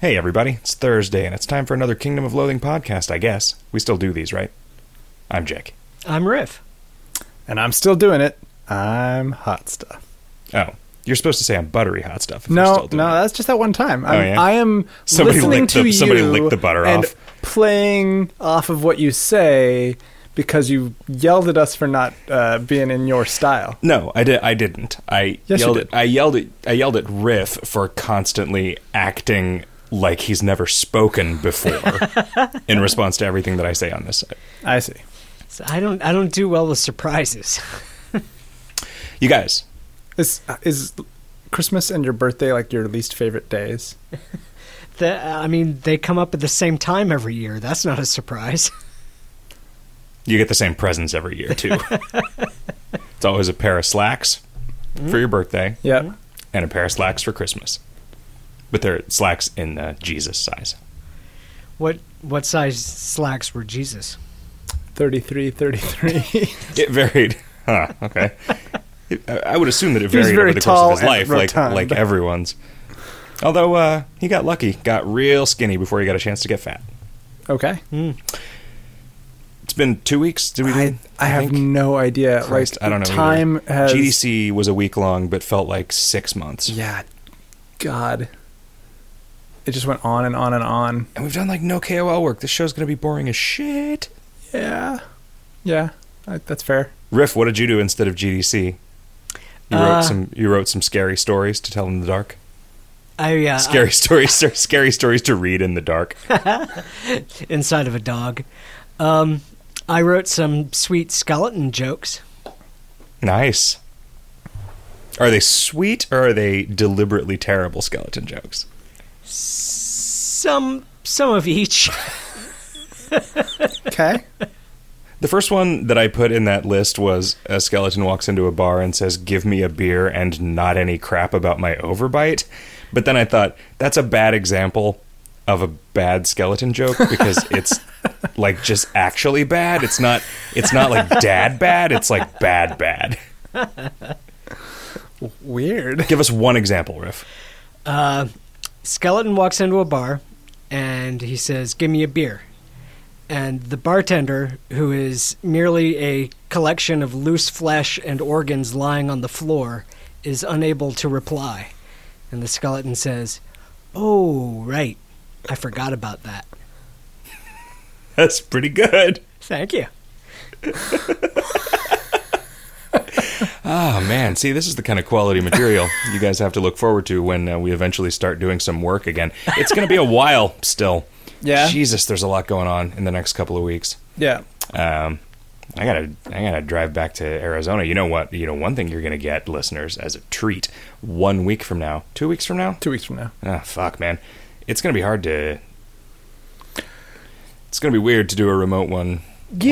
Hey, everybody, it's Thursday, and it's time for another Kingdom of Loathing podcast, I guess. We still do these, right? I'm Jick. I'm Riff. And I'm still doing it. I'm hot stuff. Oh, you're supposed to say I'm buttery hot stuff. if you're No, still doing no, it. that's just that one time. I'm, Oh, yeah? I am Somebody listening to the- you somebody licked the butter and off. playing off of what you say because you yelled at us for not uh, being in your style. No, I did. I didn't. I Yes, you yelled. did. At, I yelled at. I yelled at Riff for constantly acting like he's never spoken before in response to everything that I say on this site. I see. So I don't I don't do well with surprises. You guys, Is is Christmas and your birthday like your least favorite days? The, uh, I mean, they come up at the same time every year. That's not a surprise. you get the same presents every year too. it's always a pair of slacks for your mm-hmm. birthday Yeah. and a pair of slacks for Christmas, but they're slacks in uh, Jesus size. What what size slacks were Jesus? 33, 33. It varied. Huh, okay. It- I I would assume that it varied very over the course of his and life, like rotund. like everyone's. Although uh, he got lucky, got real skinny before he got a chance to get fat. okay. It's been two weeks. Did we? do- I, I have think? no idea. Christ, like I don't know. Time either. has GDC was a week long, but felt like six months. Yeah. God. It just went on and on and on. And we've done like no KOL work. This show's gonna be boring as shit. Yeah. Yeah. I, that's fair. Riff, what did you do instead of GDC? You Uh, wrote some. You wrote some scary stories to tell in the dark. I uh, Scary stories. Scary stories to read in the dark. Inside of a dog. Um, I wrote some sweet skeleton jokes. Nice. Are they sweet or are they deliberately terrible skeleton jokes? Some some of each. Okay. The first one that I put in that list was a skeleton walks into a bar and says, Give me a beer and not any crap about my overbite. But then I thought, that's a bad example of a bad skeleton joke because it's like just actually bad. It's not it's not like dad bad, it's like bad bad. Weird. Give us one example, Riff. Uh, skeleton walks into a bar and he says, "Give me a beer." And the bartender, who is merely a collection of loose flesh and organs lying on the floor, is unable to reply. And the skeleton says, "Oh, right. I forgot about that." That's pretty good. Thank you. Oh man, see, this is the kind of quality material you guys have to look forward to when uh, we eventually start doing some work again. It's going to be a while still. Yeah. Jesus, there's a lot going on in the next couple of weeks. Yeah. Um, I gotta, I gotta drive back to Arizona. You know what? You know one thing you're gonna get, listeners, as a treat. One week from now, two weeks from now. Two weeks from now. Ah, fuck, man, it's gonna be hard to. It's gonna be weird to do a remote one.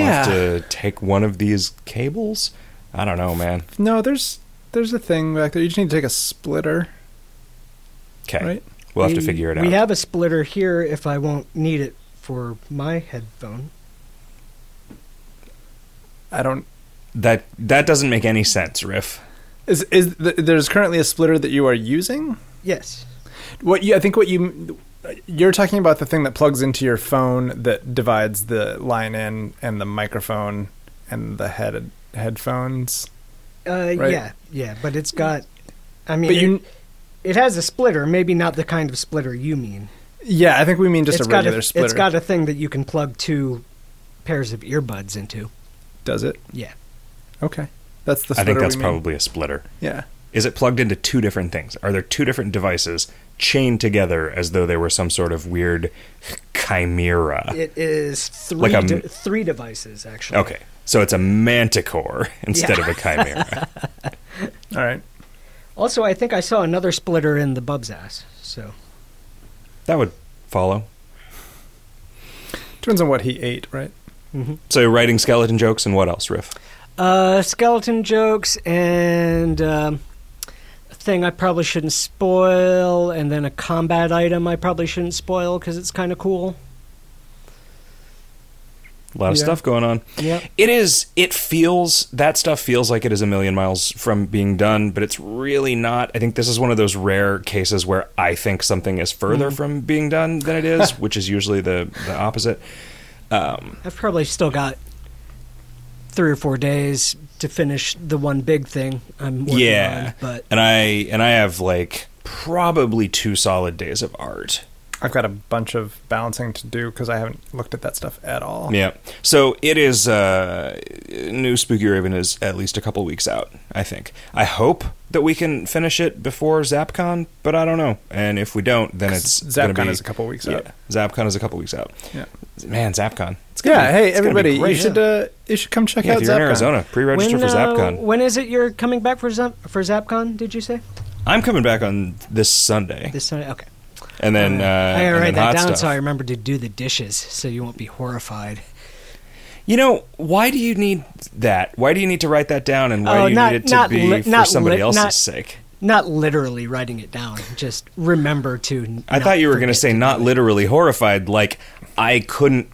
I'll have to take one of these cables. I don't know, man. No, there's there's a thing back there. You just need to take a splitter, Okay, right? we'll have to figure it out. We have a splitter here if I won't need it for my headphone. I don't. That that doesn't make any sense, Riff. Is is th- there's currently a splitter that you are using? Yes. What you I think what you you're talking about the thing that plugs into your phone that divides the line in and the microphone and the head headphones. Uh, Right. Yeah, yeah, but it's got. I mean, But you it, it has a splitter. Maybe not the kind of splitter you mean. yeah, I think we mean just It's a got regular splitter. It's got a thing that you can plug two pairs of earbuds into. Does it? Yeah. Okay. That's the I think that's we mean. probably a splitter. Yeah. Is it plugged into two different things? Are there two different devices chained together as though they were some sort of weird chimera? It is three Like a- de- three devices actually. Okay, so it's a manticore instead Yeah. of a chimera. All right. Also, I think I saw another splitter in the bub's ass. So that would follow. Depends on what he ate, right? So you're writing skeleton jokes and what else, Riff? Uh, skeleton jokes and um, a thing I probably shouldn't spoil, and then a combat item I probably shouldn't spoil because it's kind of cool. A lot of Yeah. stuff going on. Yep. It is. It feels that stuff feels like it is a million miles from being done, but it's really not. I think this is one of those rare cases where I think something is further Mm. from being done than it is, which is usually the the opposite. Um, I've probably still got three or four days to finish the one big thing I'm working yeah, on. But and I and I have like probably two solid days of art. I've got a bunch of balancing to do because I haven't looked at that stuff at all. Yeah. So it is. Uh, new Spookyraven is at least a couple weeks out. I think. I hope that we can finish it before ZapCon, but I don't know. And if we don't, then it's gonna ZapCon be- is a couple weeks yeah, out. ZapCon is a couple weeks out. Yeah. Man, ZapCon. It's gonna Yeah, be- hey it's gonna be everybody, you should uh, you should come check Yeah, out if you're in Arizona, pre-register when, for uh, ZapCon. when is it you're coming back for Zap- for ZapCon? Did you say I'm coming back on this Sunday, this Sunday? Okay. And then uh, I gotta write that down stuff. so I remember to do the dishes, so you won't be horrified. You know, why do you need that? Why do you need to write that down, and why Oh, do you not- need it to be li- for somebody li- else's not- sake? Not literally writing it down, just remember to. I thought you were going to say not literally horrified, like I couldn't,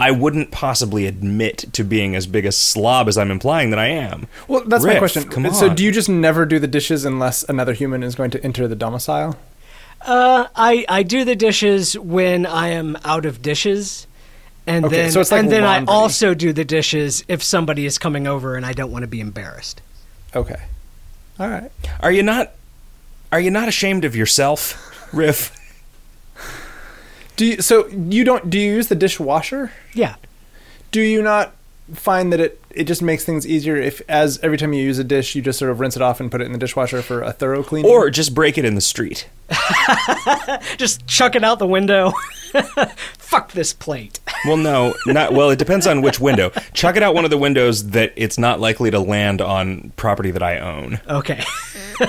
I wouldn't possibly admit to being as big a slob as I'm implying that I am. Well, that's my question. come So, do you just never do the dishes unless another human is going to enter the domicile? Uh, I I do the dishes when I am out of dishes, and Okay, then so like and then laundry. I also do the dishes if somebody is coming over and I don't want to be embarrassed. Okay. All right. Are you not? Are you not ashamed of yourself, Riff? Do you, so you don't do you use the dishwasher? Yeah. Do you not find that it it just makes things easier if as every time you use a dish you just sort of rinse it off and put it in the dishwasher for a thorough cleaning? Or just break it in the street? Just chuck it out the window. Fuck this plate. Well, no, not well. It depends on which window. Chuck it out one of the windows that it's not likely to land on property that I own. Okay.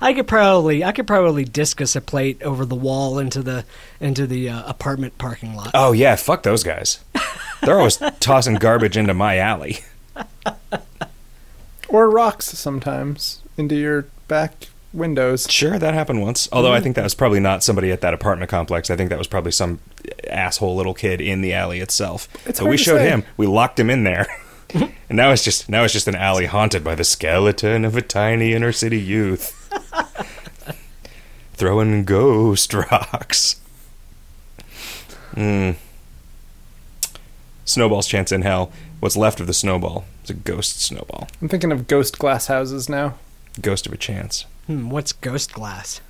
I could probably I could probably discus a plate over the wall into the into the uh, apartment parking lot. Oh yeah, fuck those guys. They're always tossing garbage into my alley. or rocks sometimes into your back windows. Sure, that happened once. Although I think that was probably not somebody at that apartment complex. I think that was probably some asshole little kid in the alley itself. It's hard we to showed say. him. We locked him in there. and now it's just now it's just an alley haunted by the skeleton of a tiny inner city youth. Throwing ghost rocks. Mm. Snowball's chance in hell. What's left of the snowball is a ghost snowball. I'm thinking of ghost glass houses now. Ghost of a chance. Hmm, what's ghost glass?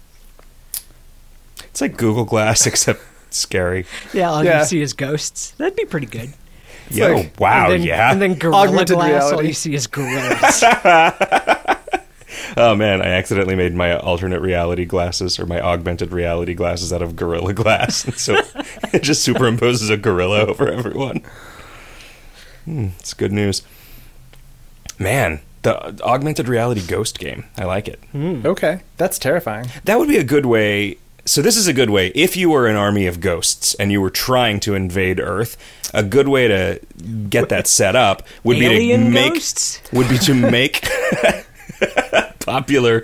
It's like Google Glass except scary. Yeah, all Yeah. you see is ghosts. That'd be pretty good. Yo, like- wow, and then, yeah. And then gorilla Augmented glass. All reality. you see is gorillas. Oh man, I accidentally made my alternate reality glasses or my augmented reality glasses out of Gorilla Glass. And so it just superimposes a gorilla over everyone. Hmm, it's good news. Man, the augmented reality ghost game. I like it. Hmm. Okay, that's terrifying. That would be a good way. So this is a good way. If you were an army of ghosts and you were trying to invade Earth, a good way to get that set up would be to make ghosts? would be to make popular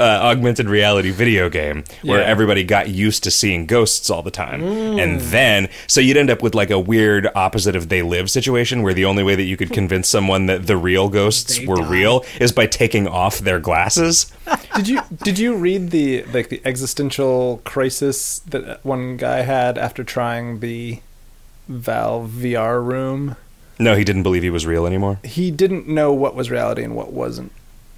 uh, augmented reality video game where Yeah. everybody got used to seeing ghosts all the time. And then, so you'd end up with like a weird opposite of They Live situation where the only way that you could convince someone that the real ghosts They were die. real is by taking off their glasses. Did you did you read the like the existential crisis that one guy had after trying the Valve VR room? No, he didn't believe he was real anymore. He didn't know what was reality and what wasn't.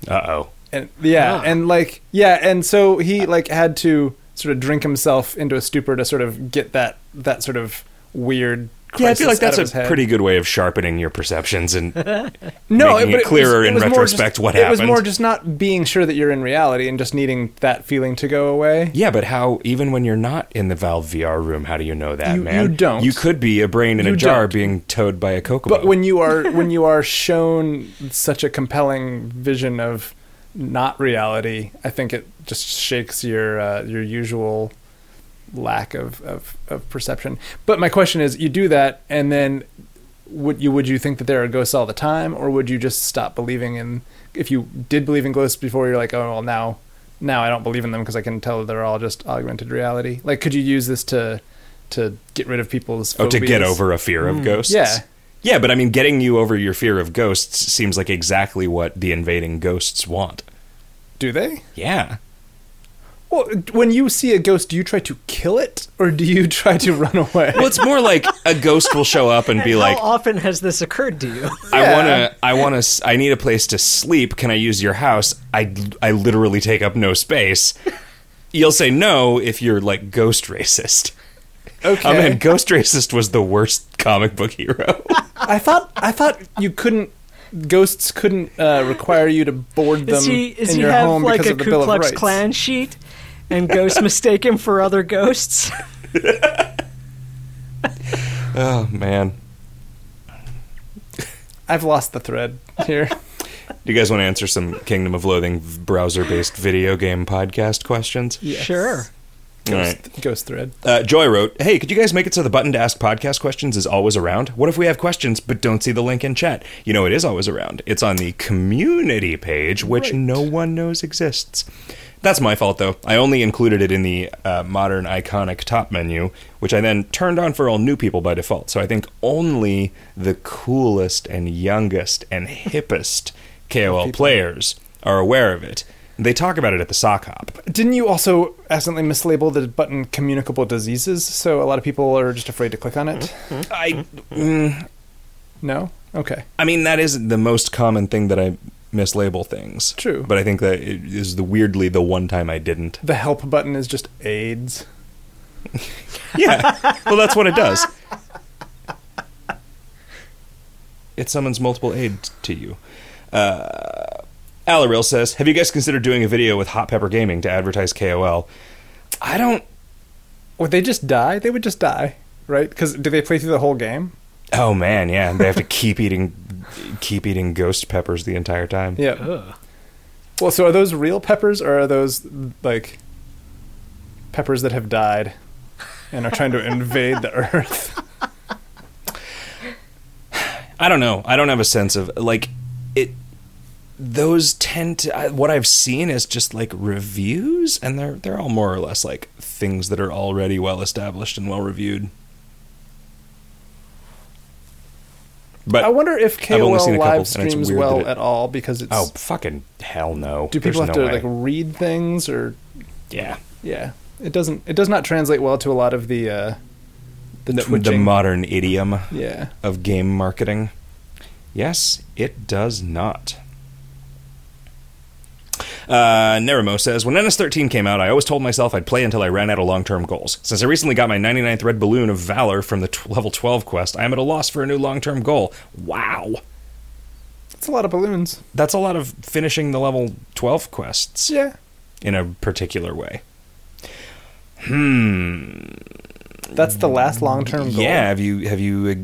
Uh oh. And yeah, Ah. and like yeah, and so he like had to sort of drink himself into a stupor to sort of get that that sort of weird. Yeah, I feel like that's a pretty good way of sharpening your perceptions and no, making but it clearer was- in was more retrospect just- what It was more just not being sure that you're in reality and just needing that feeling to go away. Yeah, but how? Even when you're not in the Valve VR room, how do you know that, You- man? you don't. You could be a brain in a jar don't. being towed by a cocoa. But when you are when you are shown such a compelling vision of not reality, I think it just shakes your uh, your usual lack of, of, of perception. But my question is, you do that, and then would you would you think that there are ghosts all the time, or would you just stop believing in? If you did believe in ghosts before, you're like, oh well, now now I don't believe in them because I can tell they're all just augmented reality. Like, could you use this to to get rid of people's Oh, to get over a fear of ghosts. Yeah. Yeah, but I mean, getting you over your fear of ghosts seems like exactly what the invading ghosts want. Do they? Yeah. Well, when you see a ghost, do you try to kill it or do you try to run away? Well, it's more like a ghost will show up and be like, How often has this occurred to you? I Yeah. want to, I want to, I need a place to sleep. Can I use your house? I, I literally take up no space. You'll say no if you're like ghost racist. okay. Oh man, ghost racist was the worst comic book hero. I thought I thought you couldn't. Ghosts couldn't uh, require you to board them Is he is in he your have home like because a of the Ku Bill of Klux Rights. Klan sheet, and ghosts mistake him for other ghosts? oh man, I've lost the thread here. do you guys want to answer some Kingdom of Loathing browser-based video game podcast questions? Sure. Ghost, right. ghost thread. Uh, Joy wrote, "Hey, could you guys make it so the button to ask podcast questions is always around? What if we have questions but don't see the link in chat? You know, it is always around. It's on the community page, which Right. no one knows exists. That's my fault, though. I only included it in the uh, modern iconic top menu, which I then turned on for all new people by default. So I think only the coolest and youngest and hippest KOL players are aware of it. They talk about it at the sock hop. Didn't you also accidentally mislabel the button communicable diseases? So a lot of people are just afraid to click on it. I, mm, No. Okay. I mean, that is the most common thing that I mislabel things. True. But I think that it is the weirdly the one time I didn't. The help button is just AIDS. Yeah. well, that's what it does. It summons multiple aid to you. Uh, Alaril says, "Have you guys considered doing a video with Hot Pepper Gaming to advertise KOL?" I don't. Would they just die? They would just die, right? Because do they play through the whole game? Oh man, yeah. They have to keep eating, keep eating ghost peppers the entire time. Yeah. Ugh. Well, so are those real peppers or are those like peppers that have died and are trying to invade the earth? I don't know. I don't have a sense of like it. Those tend to I, what I've seen is just like reviews, and they're they're all more or less like things that are already well established and well reviewed. But I wonder if I've only seen KOL a couple, live streams well it- at all because it's. oh fucking hell no! do people There's have no to way. like read things or? yeah Yeah, it doesn't. It does not translate well to a lot of the uh, the, the, the modern idiom yeah. of game marketing? Yes, it does not. Uh, Nerimo says, When NS13 came out, I always told myself I'd play until I ran out of long term goals. Since I recently got my 99th red balloon of Valor from the t- level 12 quest, I am at a loss for a new long term goal. Wow. That's a lot of balloons. That's a lot of finishing the level 12 quests Yeah. in a particular way. Hmm. That's the last long term goal. Yeah, have you have you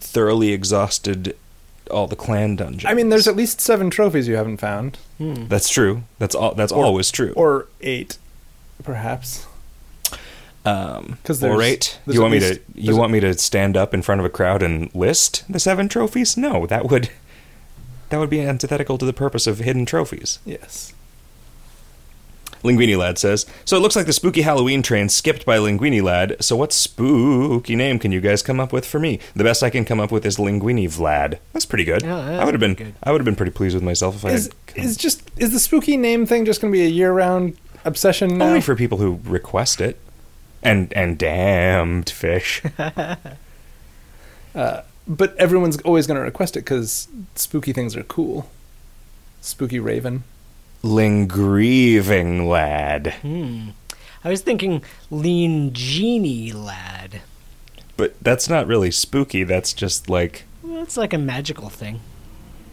thoroughly exhausted all the clan dungeons? I mean, there's at least seven trophies you haven't found, That's true. That's all. That's always true. or eight, perhaps. um, 'Cause or there's- eight. You at want me to? You there's- want me to stand up in front of a crowd and list the seven trophies? No, that would that would be antithetical to the purpose of hidden trophies. Yes. Linguini Lad says, So it looks like the spooky Halloween train skipped by Linguini Lad. So what spooky name can you guys come up with for me? The best I can come up with is Linguini Vlad. That's pretty good. Yeah, I would have been good. I would have been pretty pleased with myself if I Is had is just is the spooky name thing just going to be a year round obsession now? only for people who request it. And and damned fish. uh, but everyone's always going to request it because spooky things are cool. Spookyraven. Lingrieving Lad. Hmm. I was thinking lean genie lad. But that's not really spooky. That's just like, Well, it's like a magical thing.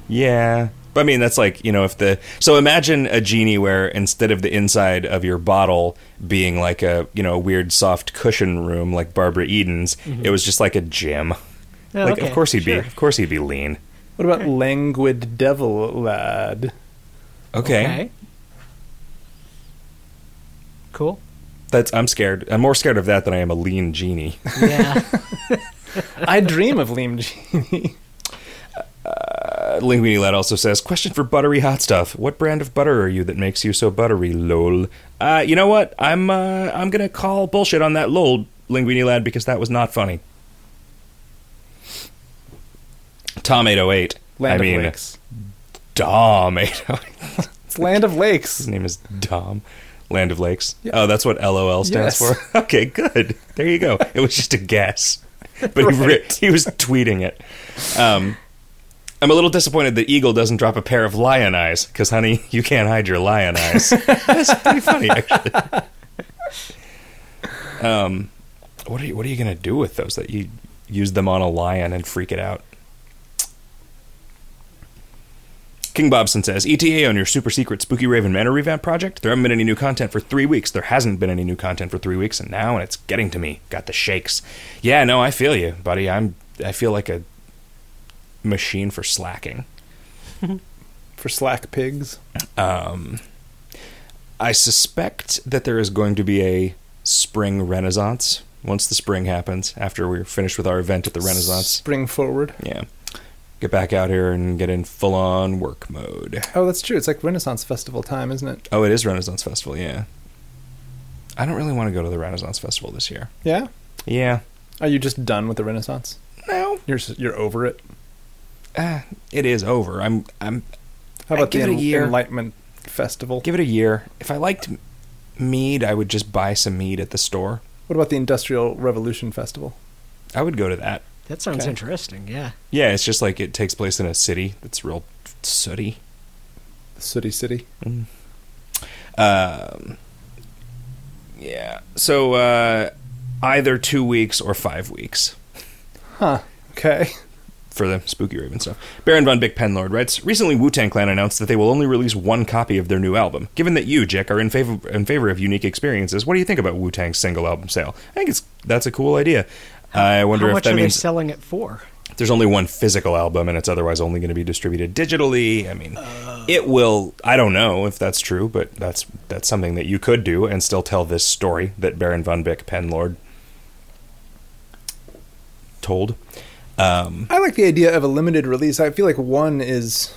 yeah. But I mean, that's like, you know, if the. So imagine a genie where instead of the inside of your bottle being like a, you know, a weird soft cushion room like Barbara Eden's, it was just like a gym. Oh, like, okay, of course he'd sure. be. Of course he'd be lean. What about Languid Devil Lad? Okay. Cool. That's. I'm scared. I'm more scared of that than I am a lean genie. Yeah. I dream of lean Genie. Uh, Linguini Lad also says, question for buttery hot stuff. What brand of butter are you that makes you so buttery, lol? Uh, you know what? I'm uh, I'm gonna call bullshit on that lol Linguini Lad because that was not funny. Tom 808. Land I of mean, Lakes. Dom It's Land of Lakes. His name is Dom. Land of Lakes. Yeah. Oh, that's what LOL stands Yes. for. Okay, good. There you go. It was just a guess, but he, re- he was tweeting it. Um, I'm a little disappointed that Eagle doesn't drop a pair of lion eyes because, honey, you can't hide your lion eyes. that's pretty funny, actually. Um, what are you What are you gonna do with those? That you use them on a lion and freak it out? King Bobson says, ETA on your super secret Spookyraven Manor revamp project? There haven't been any new content for three weeks. There hasn't been any new content for three weeks, and now and it's getting to me. Got the shakes. Yeah, no, I feel you, buddy. I'm. I feel like a machine for slacking. For slack pigs. Um, I suspect that there is going to be a spring renaissance once the spring happens after we're finished with our event at the Renaissance. Spring forward. Yeah. Get back out here and get in full on work mode. Oh, that's true. It's like Renaissance Festival time, isn't it? Oh, it is Renaissance Festival, yeah. I don't really want to go to the Renaissance Festival this year. Yeah. Yeah. Are you just done with the Renaissance? No. You're you're over it. Uh, it is over. I'm I'm How about the it a En- year. Enlightenment Festival? give it a year. If I liked mead, I would just buy some mead at the store. What about the Industrial Revolution Festival? I would go to that. That sounds Okay. interesting. Yeah. Yeah, it's just like it takes place in a city that's real sooty. Sooty City. Um, yeah. So uh, either two weeks or five weeks Huh. Okay. for the Spookyraven stuff. Baron von Bick Penlord writes Recently, Wu Tang Clan announced that they will only release one copy of their new album. Given that you, Jick, are in favor in favor of unique experiences, what do you think about Wu Tang's single album sale? I think it's that's a cool idea. I wonder How if much that are means they selling it for? there's only one physical album and it's otherwise only going to be distributed digitally. I mean, it will. I don't know if that's true, but that's that's something that you could do and still tell this story that Baron von Bick Penlord told. Um, I like the idea of a limited release. I feel like one is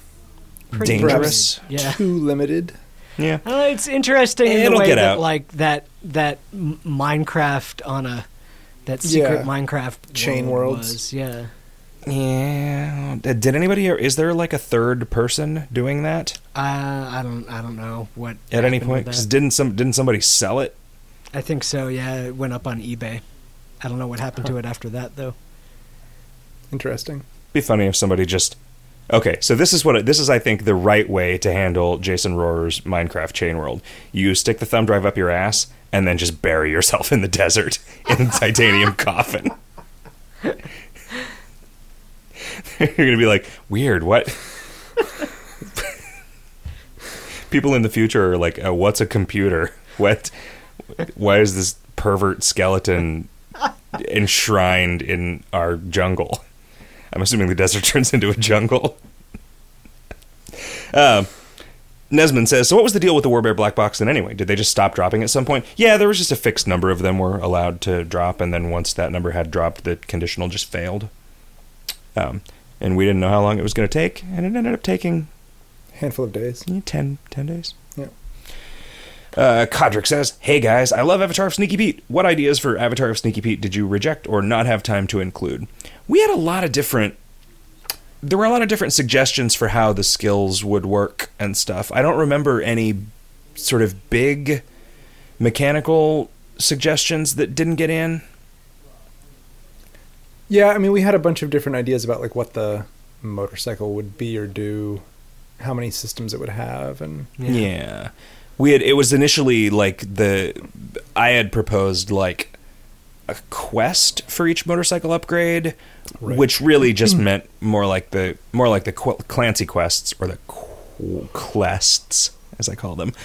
Pretty dangerous. Yeah. too limited. Yeah. Uh, it's interesting in the It'll way get that out. like that that Minecraft on a that secret Yeah. Minecraft Chain world worlds. was, yeah. Yeah. Did anybody? Is there like a third person doing that Uh, I don't I don't know what at any point? with 'Cause that. didn't some didn't somebody sell it? I think so. Yeah, it went up on eBay. I don't know what happened to it after that though. Interesting. be funny if somebody just okay so this is what this is i think the right way to handle jason rohrer's minecraft chain world. You stick the thumb drive up your ass and then just bury yourself in the desert in a titanium coffin. You're gonna be like weird what? People in the future are like oh, what's a computer? What why is this pervert skeleton enshrined in our jungle I'm assuming the desert turns into a jungle. Um, Nesman says, "So what was the deal with the Warbear black box then? Anyway, did they just stop dropping at some point? Yeah, there was just a fixed number of them were allowed to drop, and then once that number had dropped, the conditional just failed. Um, and we didn't know how long it was going to take, and it ended up taking A Handful of days. eh, 10, 10 days. Yeah. Uh, Kodrick says, "Hey guys, I love Avatar of Sneaky Pete. What ideas for Avatar of Sneaky Pete did you reject or not have time to include? We had a lot of different. There were a lot of different suggestions for how the skills would work and stuff. I don't remember any sort of big mechanical suggestions that didn't get in. Yeah, I mean, we had a bunch of different ideas about like what the motorcycle would be or do, how many systems it would have, and Yeah. We had it was initially like the I had proposed like a quest for each motorcycle upgrade, Right. which really just meant more like the more like the Qu- Clancy quests or the Qu- quests as I call them.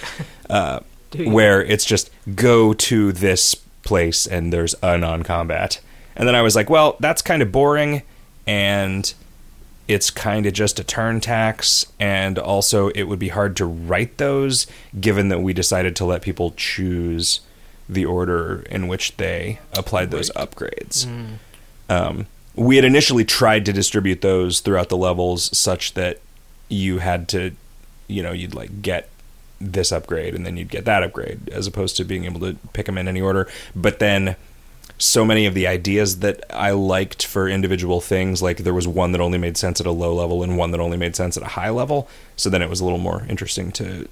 Uh, where it's just go to this place and there's a non-combat. And then I was like, well, that's kind of boring and it's kind of just a turn tax and also it would be hard to write those given that we decided to let people choose the order in which they applied those upgrades. Um, we had initially tried to distribute those throughout the levels such that you had to, you know, you'd like get this upgrade and then you'd get that upgrade as opposed to being able to pick them in any order. But then so many of the ideas that I liked for individual things. Like there was one that only made sense at a low level and one that only made sense at a high level. So then it was a little more interesting to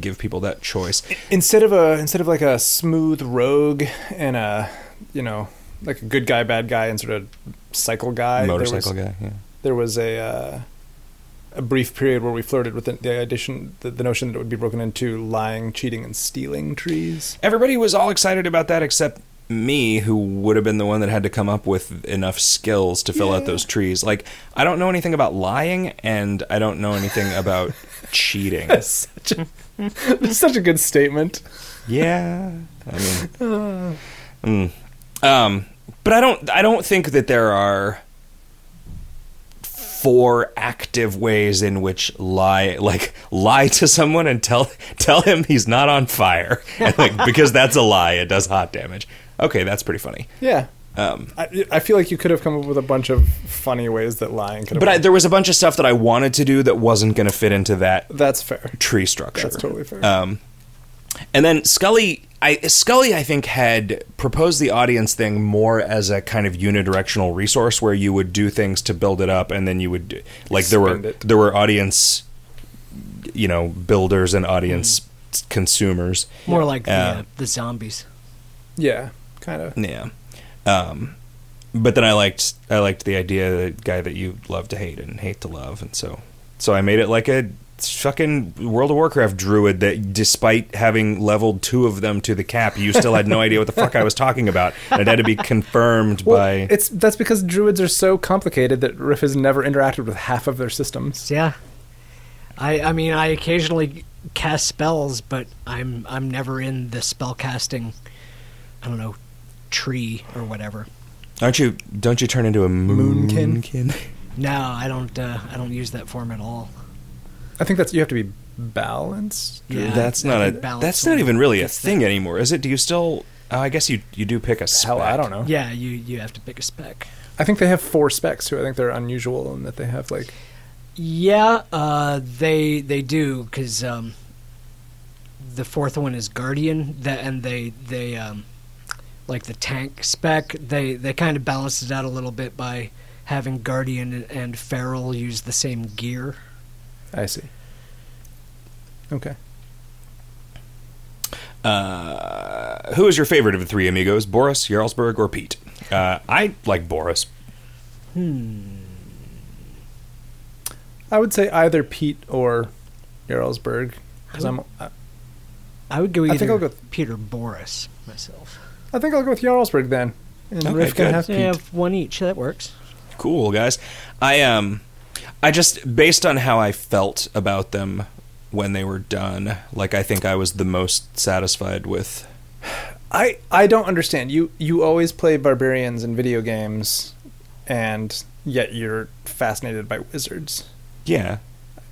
give people that choice. instead of a instead of like a smooth rogue and a you know like a good guy bad guy and sort of cycle guy Motorcycle was, guy. Yeah. there was a uh, a brief period where we flirted with the, the addition the, the notion that it would be broken into lying cheating and stealing trees Everybody was all excited about that except me, who would have been the one that had to come up with enough skills to fill out those trees. Like, I don't know anything about lying, and I don't know anything about cheating. that's such a, that's such a good statement Yeah, I mean, mm. um, but I don't. I don't think that there are four active ways in which lie, like lie to someone and tell tell him he's not on fire, and like because that's a lie, it does hot damage. Okay, that's pretty funny. yeah Um, I, I feel like you could have come up with a bunch of funny ways that lying could have but I, there was a bunch of stuff that I wanted to do that wasn't going to fit into that that's fair tree structure. that's totally fair Um, and then Scully, I Scully, I think had proposed the audience thing more as a kind of unidirectional resource where you would do things to build it up, and then you would like there were it. there were audience, you know, builders and audience consumers. More like the, Uh, uh, the zombies. yeah kind of Yeah. Um, but then I liked I liked the idea of the guy that you love to hate and hate to love, and so so I made it like a fucking World of Warcraft druid that, despite having leveled two of them to the cap, you still had no idea what the fuck I was talking about, and it had to be confirmed well, by. it's that's because druids are so complicated that Riff has never interacted with half of their systems. Yeah. I I mean I occasionally cast spells, but I'm I'm never in the spell casting I don't know tree or whatever. Aren't you? Don't you turn into a Moonkin? moonkin? No, I don't uh, I don't use that form at all. I think that's you have to be balanced. Yeah, that's I not a. That's not even really a get thing that. anymore, is it? Do you still? Oh, I guess you you do pick a spec. Hell, I don't know. Yeah, you you have to pick a spec. I think they have four specs too. I think they're unusual in that they have like Yeah, uh, they they do because um, the fourth one is guardian. That and they they um, like the tank spec. They they kind of balanced it out a little bit by having guardian and, and feral use the same gear. I see. Okay. Uh, who is your favorite of the three amigos? Boris, Jarlsberg, or Pete? Uh, I like Boris. Hmm. I would say either Pete or Jarlsberg because I'm. I, I would go I think I'll go with- Peter Boris myself. I think I'll go with Jarlsberg then. And Okay, Riff can good. have So you have one each. That works. Cool, guys. I um, I just based on how I felt about them when they were done, like I think I was the most satisfied with. I I don't understand. You you always play barbarians in video games, and yet you're fascinated by wizards. Yeah,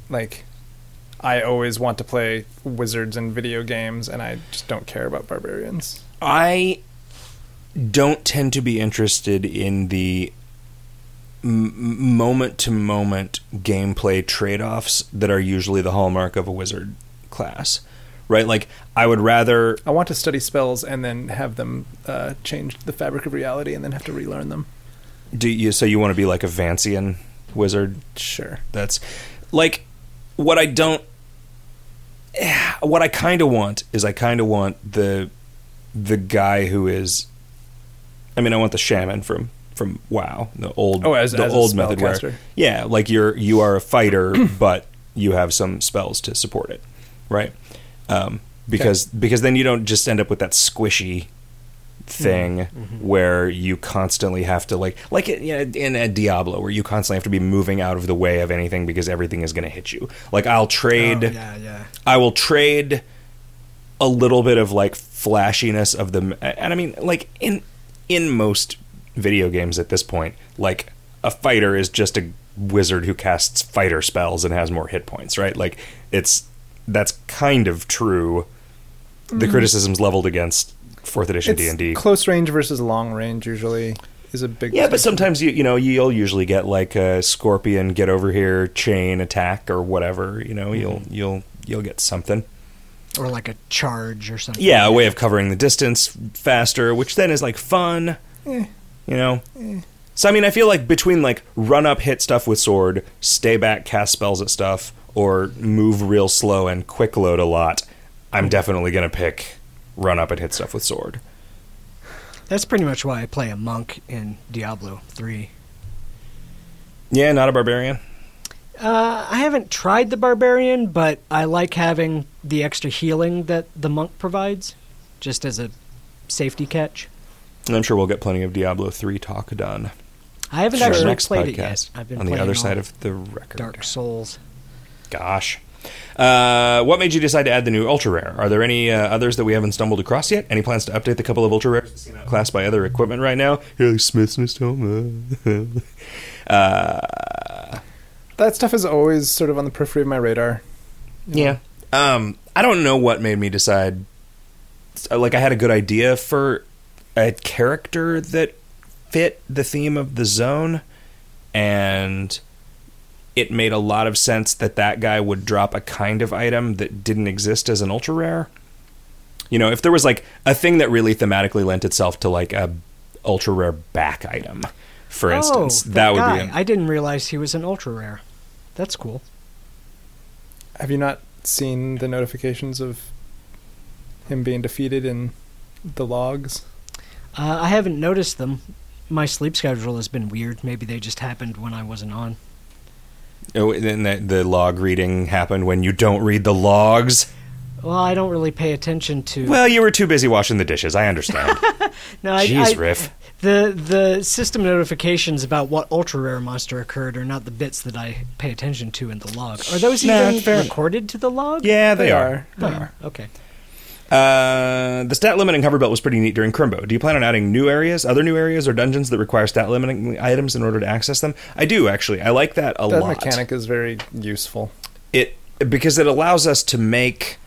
Like, I always want to play wizards in video games, and I just don't care about barbarians. I don't tend to be interested in the moment to moment gameplay trade offs that are usually the hallmark of a wizard class. Right? Like, I would rather. I want to study spells and then have them uh, change the fabric of reality, and then have to relearn them. Do you, so you want to be like a Vancian wizard? Sure. That's like what I don't. What I kind of want is I kind of want the the guy who is. I mean, I want the shaman from from WoW, the old Oh, as- the as old method where yeah, like you're you are a fighter, but you have some spells to support it, right? Um, because because then you don't just end up with that squishy thing where you constantly have to like like you know, in a Diablo where you constantly have to be moving out of the way of anything because everything is going to hit you. Like I'll trade Oh, yeah, yeah. I will trade a little bit of like flashiness of the and I mean like in in most video games at this point like a fighter is just a wizard who casts fighter spells and has more hit points, right? Like it's that's kind of true. The mm. criticisms leveled against fourth edition D and D close range versus long range usually is a big. Yeah, but sometimes you you know you'll usually get like a scorpion get over here chain attack or whatever. You know mm-hmm. you'll you'll you'll get something. Or like a charge or something. Yeah, a way of covering the distance faster, which then is like fun. Eh. You know? So I mean I feel like between like run up hit stuff with sword, stay back cast spells at stuff, or move real slow and quick load a lot, I'm definitely gonna pick run up and hit stuff with sword. That's pretty much why I play a monk in Diablo 3. Yeah, not a barbarian. Uh, I haven't tried the barbarian, but I like having the extra healing that the monk provides, just as a safety catch. And I'm sure we'll get plenty of Diablo 3 talk done. I haven't the actually played it yet. I've been on the other side of the record. Dark Souls. Gosh. Uh, what made you decide to add the new ultra rare? Are there any uh, others that we haven't stumbled across yet? Any plans to update the couple of ultra rares class by other equipment right now? Smith's Nostoma. uh, That stuff is always sort of on the periphery of my radar. yeah. Um, I don't know what made me decide. Like, I had a good idea for a character that fit the theme of the zone, and it made a lot of sense that that guy would drop a kind of item that didn't exist as an ultra rare. You know, if there was like a thing that really thematically lent itself to like a ultra rare back item, for instance, oh, that would guy. be. I didn't realize he was an ultra rare. That's cool. Have you not seen the notifications of him being defeated in the logs? Uh, I haven't noticed them. My sleep schedule has been weird. Maybe they just happened when I wasn't on. oh, and the, the log reading happened when you don't read the logs. Well, I don't really pay attention to. Well, you were too busy washing the dishes. I understand. no, I, Jeez, I- Riff. The the system notifications about what ultra rare monster occurred are not the bits that I pay attention to in the log. Are those Nah, even fair. recorded to the log? Yeah, they, They are. are. They Oh, are. Okay. Uh, the stat limiting hover belt was pretty neat during Crimbo. Do you plan on adding new areas, other new areas, or dungeons that require stat limiting items in order to access them? I do actually. I like that a that lot. mechanic is very useful. It because it allows us to make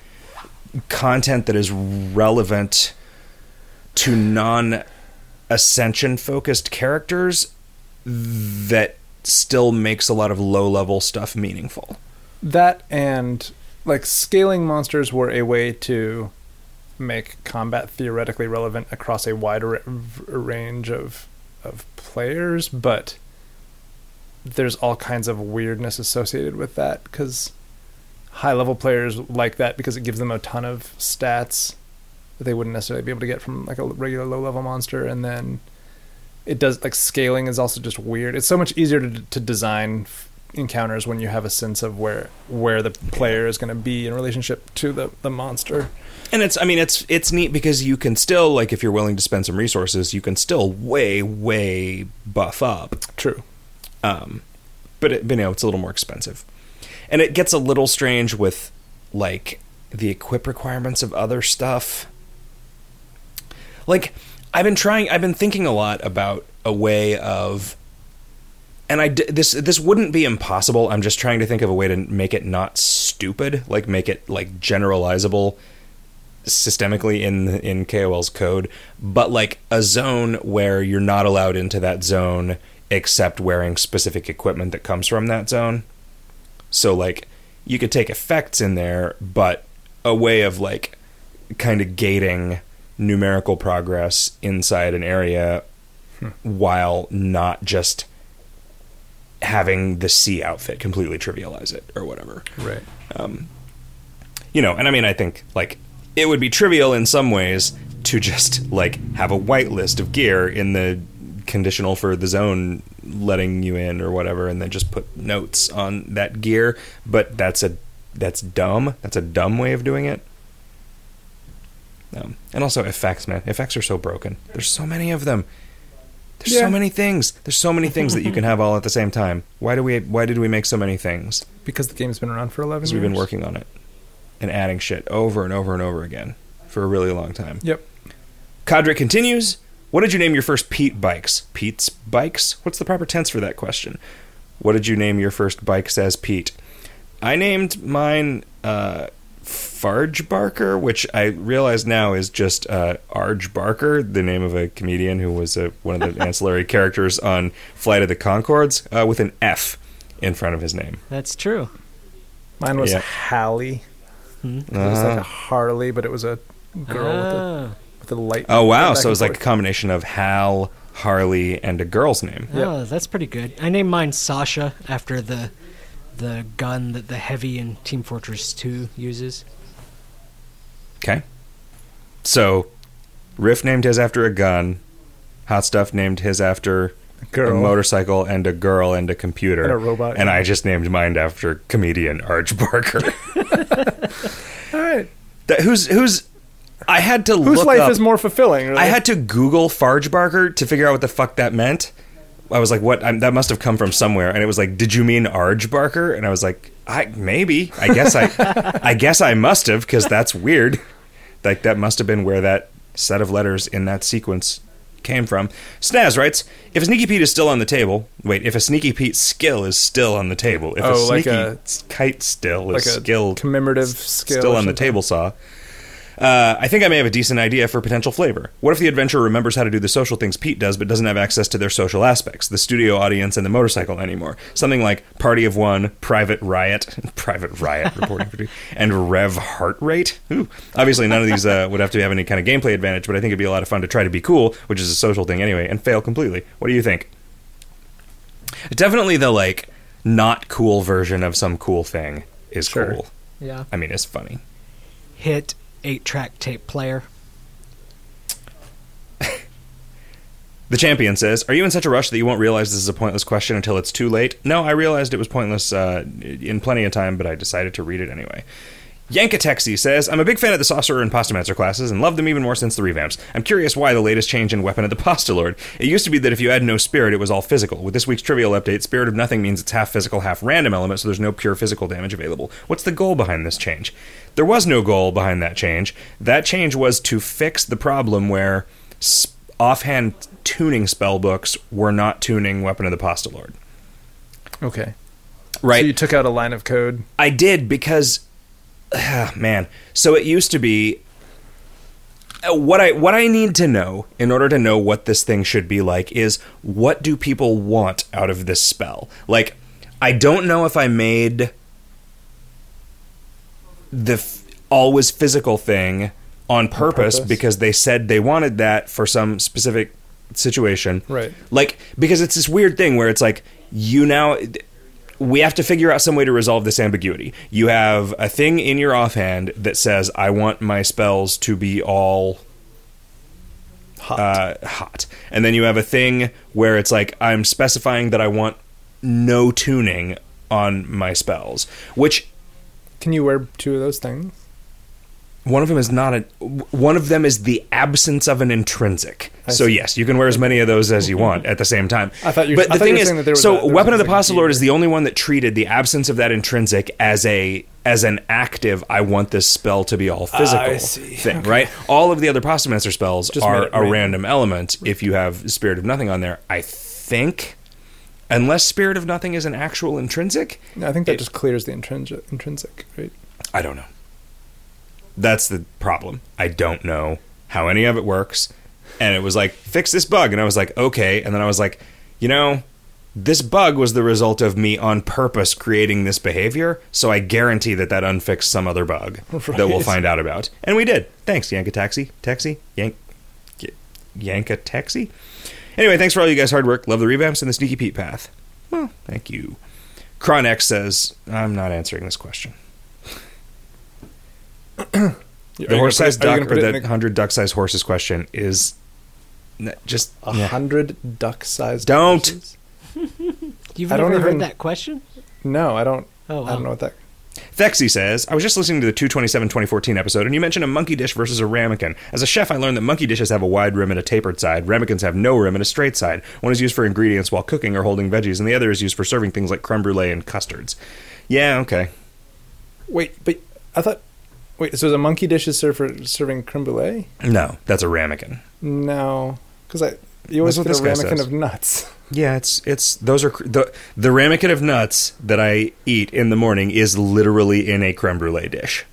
content that is relevant to non ascension focused characters that still makes a lot of low level stuff meaningful. That and like scaling monsters were a way to make combat theoretically relevant across a wide ra- range of of players, but there's all kinds of weirdness associated with that because high level players like that because it gives them a ton of stats that they wouldn't necessarily be able to get from like a regular low level monster and then it does like scaling is also just weird it's so much easier to, to design f- encounters when you have a sense of where where the player is going to be in relationship to the the monster And it's I mean it's it's neat because you can still like if you're willing to spend some resources, you can still way way buff up. true Um but it, but, you know, it's a little more expensive. And it gets a little strange with like the equip requirements of other stuff. Like I've been trying I've been thinking a lot about a way of and I this this wouldn't be impossible. I'm just trying to think of a way to make it not stupid, like make it like generalizable systemically in in KOL's code, but like a zone where you're not allowed into that zone except wearing specific equipment that comes from that zone. So like you could take effects in there, but a way of like kind of gating numerical progress inside an area while not just having the C outfit completely trivialize it or whatever right Um, you know, and I mean, I think like it would be trivial in some ways to just like have a whitelist of gear in the conditional for the zone letting you in or whatever, and then just put notes on that gear. But that's a that's dumb. That's a dumb way of doing it. Um, and also effects, man. Effects are so broken. There's so many of them. There's Yeah. so many things. There's so many things that you can have all at the same time. Why do we? Why did we make so many things? because the game's been around for 11 Because years we've been working on it and adding shit over and over and over again for a really long time. yep Cadre continues. What did you name your first Pete bikes? Pete's bikes? What's the proper tense for that question? What did you name your first bikes as Pete? I named mine uh, Farge Barker, which I realize now is just uh, Arj Barker, the name of a comedian who was uh, one of the ancillary characters on Flight of the Conchords, uh, with an F in front of his name. That's true. mine was Yeah. Hallie It was like a Harley, but it was a girl with, a, Ah. with a light. Oh wow! So it was like a combination of Hal, Harley, and a girl's name. Yep. Oh, that's pretty good. I named mine Sasha after the the gun that the heavy in Team Fortress 2 uses. Okay. So, Riff named his after a gun. Hot Stuff named his after girl. a motorcycle and a girl and a computer And a robot, And. I just named mine after comedian Arj Barker. All right. that, who's who's? I had to Whose look life up- is more fulfilling? Really? I had to Google Farge Barker to figure out what the fuck that meant. I was like, "What? I'm, that must have come from somewhere." And it was like, "Did you mean Arj Barker?" And I was like, "I maybe. I guess I, I guess I must have because that's weird. Like that must have been where that set of letters in that sequence came from." Snaz writes, "If a sneaky Pete is still on the table, wait. If a sneaky Pete skill is still on the table, if a Oh, like sneaky a- kite still like is a skill commemorative skill. still on the table saw. Uh, I think I may have a decent idea for potential flavor. What if the adventurer remembers how to do the social things Pete does, but doesn't have access to their social aspects, the studio audience, and the motorcycle anymore? Something like Party of One, Private Riot, Private Riot reporting for two, and Rev Heart Rate. Ooh. Obviously, none of these uh, would have to have any kind of gameplay advantage, but I think it'd be a lot of fun to try to be cool, which is a social thing anyway, and fail completely. What do you think? Definitely the like not cool version of some cool thing is Sure. cool. Yeah. I mean, it's funny. Hit 8 track tape player. The champion says, "Are you in such a rush that you won't realize this is a pointless question until it's too late?" No, I realized it was pointless uh, in plenty of time, but I decided to read it anyway. Yankatexi says, I'm a big fan of the Sorcerer and Pastamancer classes and love them even more since the revamps. I'm curious why the latest change in Weapon of the Pastalord. It used to be that if you had no spirit, it was all physical. With this week's trivial update, Spirit of Nothing means it's half physical, half random element, so there's no pure physical damage available. What's the goal behind this change? There was no goal behind that change. That change was to fix the problem where s- offhand tuning spell books were not tuning Weapon of the Pastalord. Okay. Right. So you took out a line of code. I did because, man. So it used to be uh, what I what I need to know in order to know what this thing should be like is what do people want out of this spell? Like, I don't know if I made the f- always physical thing on purpose, purpose. because they said they wanted that for some specific situation. Right. Like because it's this weird thing where it's like you now we have to figure out some way to resolve this ambiguity. You have a thing in your offhand that says I want my spells to be all Hot. uh, hot. And then you have a thing where it's like I'm specifying that I want no tuning on my spells, which Can you wear two of those things? One of them is not a one of them is the absence of an intrinsic. I so see. yes, you can wear as many of those as you want at the same time. I thought you- But I the thing were is, saying that there was so a- there was Weapon of the something Pastalord is the only one that treated the absence of that intrinsic as a as an active. I want this spell to be all physical thing, right? All of the other Pastamancer spells Just are a random. random element. If you have Spirit of Nothing on there, I think. Unless Spirit of Nothing is an actual intrinsic, No, I think that It- just clears the intrinsic, intrinsic, right? I don't know. That's the problem. I don't know how any of it works. And it was like, fix this bug. And I was like, okay. And then I was like, you know, this bug was the result of me on purpose creating this behavior. So I guarantee that that unfixed some other bug that we'll find out about. And we did. Thanks, Yanka Taxi. Taxi? Yank. Yanka Taxi? Anyway, thanks for all you guys' hard work. Love the revamps and the Sneaky Pete path. Well, thank you. Cronex says, I'm not answering this question. The horse sized duck or the hundred duck sized horses question is just A yeah. hundred duck-sized. Don't. You've I never don't heard even- that question? No, I don't. Oh, I don't know what that. Thexy says, I was just listening to the 227 2014 episode, and you mentioned a monkey dish versus a ramekin. As a chef, I learned that monkey dishes have a wide rim and a tapered side. Ramekins have no rim and a straight side. One is used for ingredients while cooking or holding veggies, and the other is used for serving things like creme brulee and custards. Yeah, okay. Wait, but I thought. Wait, so is a monkey dish is served for serving creme brulee? No, that's a ramekin. No, because I you always get a ramekin says. of nuts. Yeah, it's it's those are the the ramekin of nuts that I eat in the morning is literally in a creme brulee dish.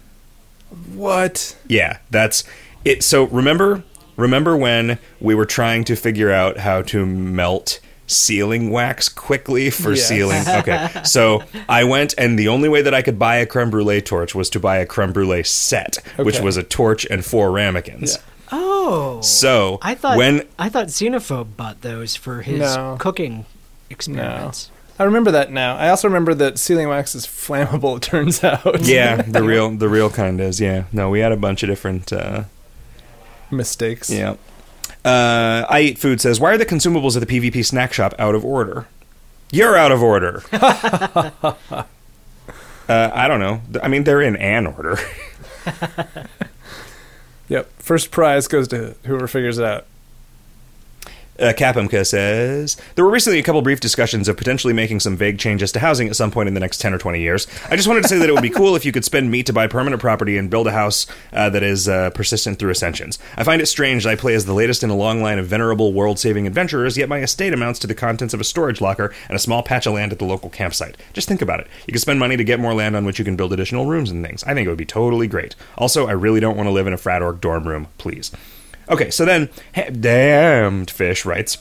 What? Yeah, that's it. So remember, remember when we were trying to figure out how to melt sealing wax quickly for Yes. sealing. Okay, so I went, and the only way that I could buy a creme brulee torch was to buy a creme brulee set, which was a torch and four ramekins. Yeah. Oh, So I thought when I thought Xenophobe bought those for his No. cooking experiments. I remember that now. I also remember that sealing wax is flammable. It turns out. yeah, the real the real kind is yeah. No, we had a bunch of different. Uh, mistakes. yeah. Uh, I eat food says why are the consumables at the PvP snack shop out of order? You're out of order. uh, I don't know. I mean, they're in an order. Yep. First prize goes to whoever figures it out. Uh, Kapimka says there were recently a couple brief discussions of potentially making some vague changes to housing at some point in the next ten or twenty years. I just wanted to say that it would be cool if you could spend meat to buy permanent property and build a house uh, that is uh, persistent through ascensions. I find it strange that I play as the latest in a long line of venerable world-saving adventurers, yet my estate amounts to the contents of a storage locker and a small patch of land at the local campsite. Just think about it. You can spend money to get more land on which you can build additional rooms and things. I think it would be totally great. Also, I really don't want to live in a frat orc dorm room, please. Okay, so then, damned fish writes.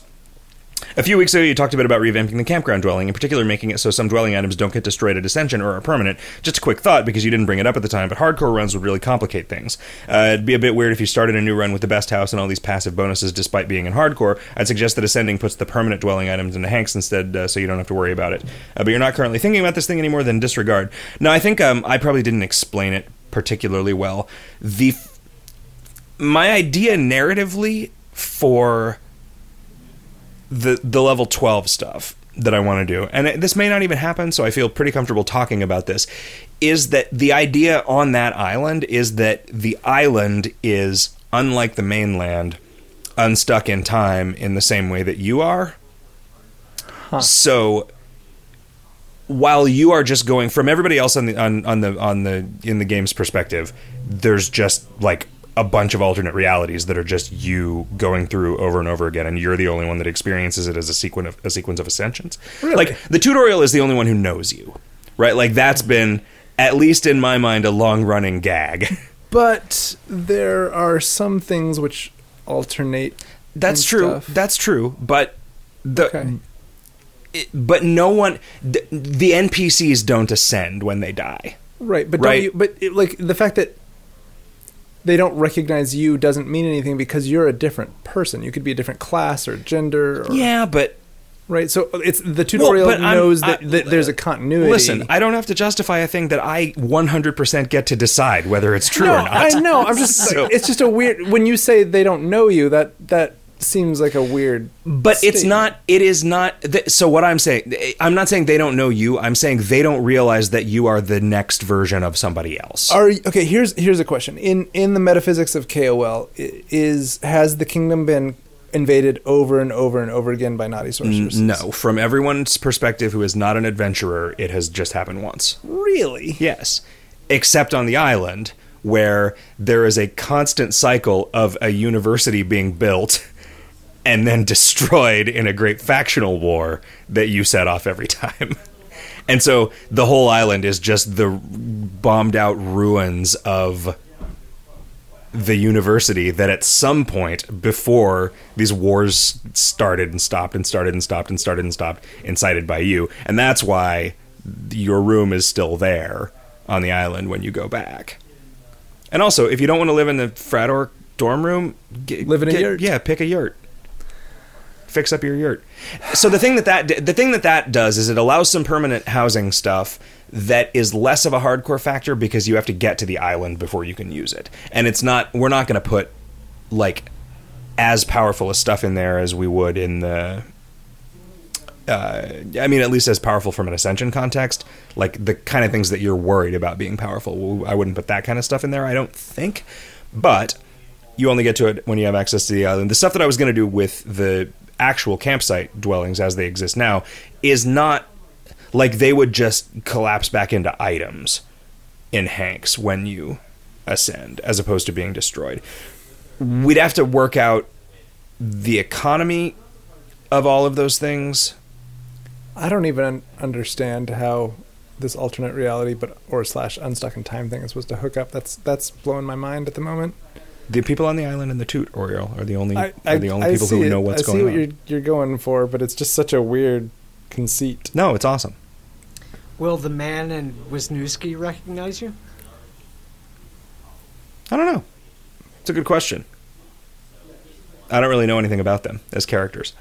A few weeks ago, you talked a bit about revamping the campground dwelling, in particular making it so some dwelling items don't get destroyed at Ascension or are permanent. Just a quick thought, because you didn't bring it up at the time, but hardcore runs would really complicate things. Uh, it'd be a bit weird if you started a new run with the best house and all these passive bonuses despite being in hardcore. I'd suggest that Ascending puts the permanent dwelling items into Hagnk's instead, uh, so you don't have to worry about it. Uh, but you're not currently thinking about this thing anymore, then disregard. No, I think um, I probably didn't explain it particularly well. The f- my idea narratively for the the level 12 stuff that I want to do, and it, this may not even happen, so I feel pretty comfortable talking about this, is that the idea on that island is that the island is, unlike the mainland, unstuck in time in the same way that you are. So while you are just going from everybody else on the on, on the on the in the game's perspective, there's just like a bunch of alternate realities that are just you going through over and over again, and you're the only one that experiences it as a sequence of a sequence of ascensions. Really? Like the tutorial is the only one who knows you, right? Like that's been at least in my mind a long running gag. But there are some things which alternate. That's true. stuff. That's true. But the Okay. it- but no one the, the NPCs don't ascend when they die. Right, but Right. don't you? But it, like the fact that they don't recognize you doesn't mean anything because you're a different person. You could be a different class or gender. Or, Yeah, but Right. So it's the tutorial I'm- knows that, I- that there's a continuity. Listen, I don't have to justify a thing that I 100% get to decide whether it's true no, or not. I know. I'm just. So- it's just a weird. When you say they don't know you, that that seems like a weird. But it's not. It is not. Th- so what I'm saying, I'm not saying they don't know you. I'm saying they don't realize that you are the next version of somebody else. Are okay. Here's here's a question. In in the metaphysics of KOL, is has the kingdom been invaded over and over and over again by naughty sorcerers? no, from everyone's perspective who is not an adventurer, it has just happened once. Really? Yes. Except on the island, where there is a constant cycle of a university being built and then destroyed in a great factional war that you set off every time. And so the whole island is just the bombed out ruins of the university that at some point before these wars started and stopped and started and stopped and started and stopped incited by you and that's why your room is still there on the island when you go back and also if you don't want to live in the frat or dorm room get, Live in a get- yurt. yeah pick a yurt fix up your yurt so the thing that that the thing that that does is it allows some permanent housing stuff that is less of a hardcore factor because you have to get to the island before you can use it and it's not we're not going to put like as powerful a stuff in there as we would in the uh, I mean, at least as powerful from an ascension context, like the kind of things that you're worried about being powerful. I wouldn't put that kind of stuff in there. I don't think, but you only get to it when you have access to the island. The stuff that I was going to do with the actual campsite dwellings as they exist now is not like they would just collapse back into items in Hagnk's when you ascend, as opposed to being destroyed. We'd have to work out the economy of all of those things. I don't even understand how this alternate reality, but or slash unstuck in time thing is supposed to hook up. That's that's blowing my mind at the moment. The people on the island in the Toot Oriole are the only I, are the only I people who it. know what's going on. I see going what on. you're you're going for, but it's just such a weird conceit. No, it's awesome. Will the man and Wisniewski recognize you? I don't know. It's a good question. I don't really know anything about them as characters.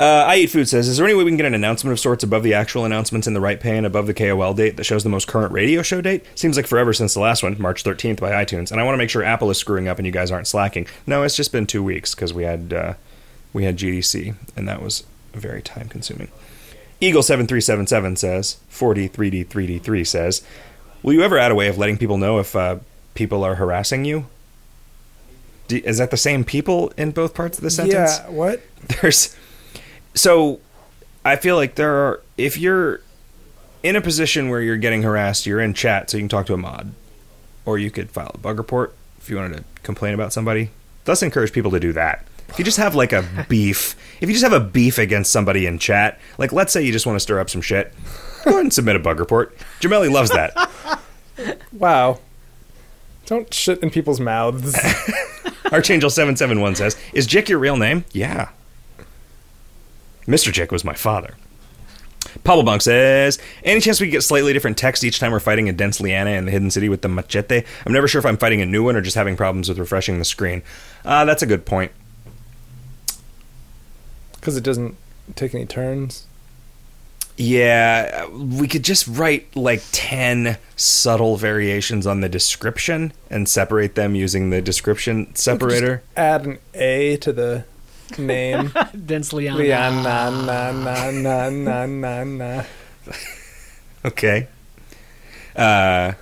Uh, I Eat Food says, Is there any way we can get an announcement of sorts above the actual announcements in the right pane above the KOL date that shows the most current radio show date? Seems like forever since the last one, March 13th by iTunes, and I want to make sure Apple is screwing up and you guys aren't slacking. No, it's just been two weeks because we had uh, we had GDC, and that was very time consuming. Eagle7377 says, 4D3D3D3 says, Will you ever add a way of letting people know if uh, people are harassing you? Do, is that the same people in both parts of the sentence? Yeah. What? There's so I feel like there are if you're in a position where you're getting harassed, you're in chat, so you can talk to a mod, or you could file a bug report if you wanted to complain about somebody. Thus, encourage people to do that. If you just have like a beef, if you just have a beef against somebody in chat, like let's say you just want to stir up some shit, go ahead and submit a bug report. Jamelli loves that. Wow. Don't shit in people's mouths. Archangel seven seven one says, "Is Jick your real name?" Yeah. Mr. Jick was my father. Pablo Bunk says, "Any chance we could get slightly different text each time we're fighting a dense liana in the hidden city with the machete? I'm never sure if I'm fighting a new one or just having problems with refreshing the screen." Uh, that's a good point. Because it doesn't take any turns. Yeah, we could just write like 10 subtle variations on the description and separate them using the description separator. Add an A to the name. Densely on. Liana, na, na, na, na, na, na. Okay. Uh,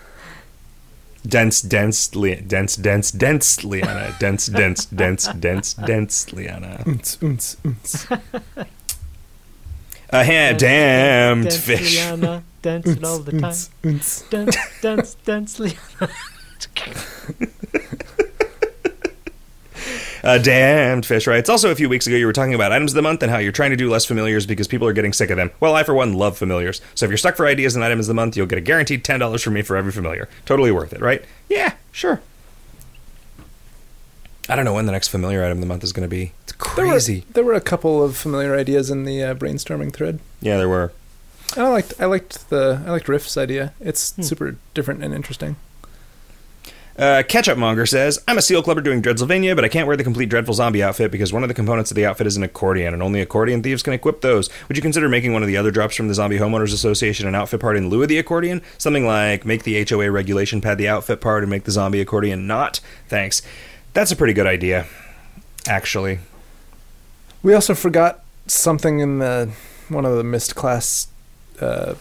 dense, dense, li- dense, dense, dense, Liana. Dense, dense, dense, dense, dense, Liana. Unts, unts, unts. A ha- damned Densely fish. on, dancing all the time. Unts, unts. Dance, dance, densely. A damned fish, right? It's also a few weeks ago you were talking about items of the month and how you're trying to do less familiars because people are getting sick of them. Well, I, for one, love familiars. So if you're stuck for ideas and items of the month, you'll get a guaranteed $10 from me for every familiar. Totally worth it, right? Yeah, sure. I don't know when the next familiar item of the month is going to be. It's There were, crazy. there were a couple of familiar ideas in the uh, brainstorming thread. Yeah, there were. And I liked I liked the I liked Riff's idea. It's Hmm. super different and interesting. Uh, Ketchup Monger says, I'm a SEAL clubber doing Dreadsylvania, but I can't wear the complete Dreadful Zombie outfit because one of the components of the outfit is an accordion, and only accordion thieves can equip those. Would you consider making one of the other drops from the Zombie Homeowners Association an outfit part in lieu of the accordion? Something like make the HOA regulation pad the outfit part and make the zombie accordion not? Thanks. That's a pretty good idea, actually. We also forgot something in the one of the missed class uh,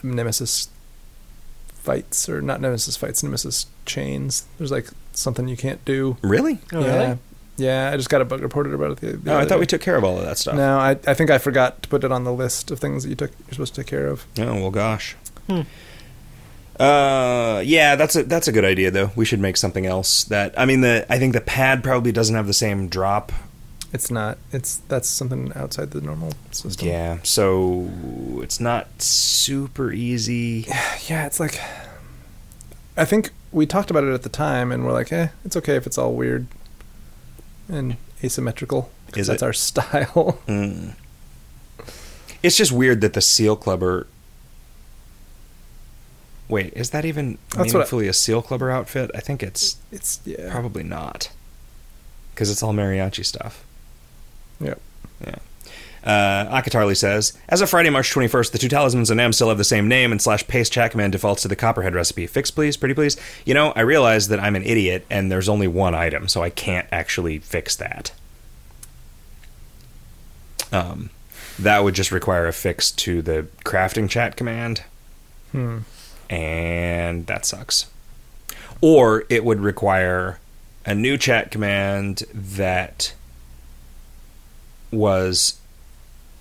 nemesis fights or not nemesis fights nemesis chains there's like something you can't do Really? Oh, yeah really? yeah i just got a bug reported about it the, the Oh, I thought day. we took care of all of that stuff. no I, I think i forgot to put it on the list of things that you took you're supposed to take care of Oh well, gosh. Hmm. Uh, yeah, that's a that's a good idea though. We should make something else that I mean the I think the pad probably doesn't have the same drop. It's not it's that's something outside the normal system Yeah, so it's not super easy. yeah it's like i think we talked about it at the time and we're like eh it's okay if it's all weird and asymmetrical 'cause Is that's it? our style Mm. It's just weird that the seal clubber. Wait, is that even That's meaningfully a seal clubber outfit? I think it's it's yeah probably not, because it's all mariachi stuff. Yeah. Uh, Akatarli says, as of Friday, March 21st, the two talismans and M still have the same name, and slash paste chat command defaults to the Copperhead recipe. Fix, please, pretty please. You know, I realize that I'm an idiot, and there's only one item, so I can't actually fix that. Um, that would just require a fix to the crafting chat command, hmm. and that sucks. Or it would require a new chat command that was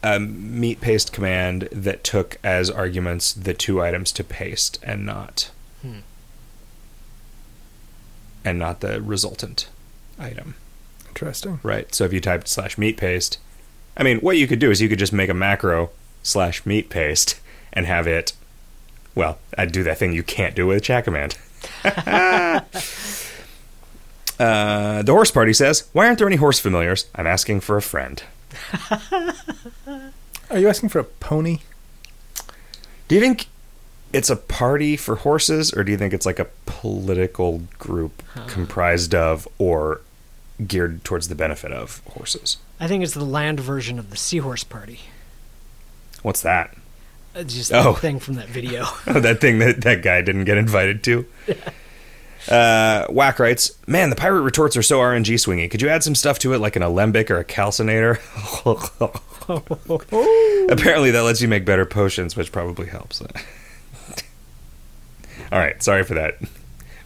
a meat paste command that took as arguments the two items to paste and not Hmm. and not the resultant item interesting right so if you typed slash meat paste i mean what you could do is you could just make a macro slash meat paste and have it well i'd do that thing you can't do with a chat command Uh, the horse party says, "Why aren't there any horse familiars? I'm asking for a friend." Are you asking for a pony? Do you think it's a party for horses, or do you think it's like a political group comprised of or geared towards the benefit of horses? I think it's the land version of the Seahorse Party. What's that? Uh, Just Oh. that thing from that video. Oh, that thing that that guy didn't get invited to. Uh, Whack writes, "Man, the pirate retorts are so RNG swingy. Could you add some stuff to it, like an alembic or a calcinator? Apparently, that lets you make better potions, which probably helps." All right, sorry for that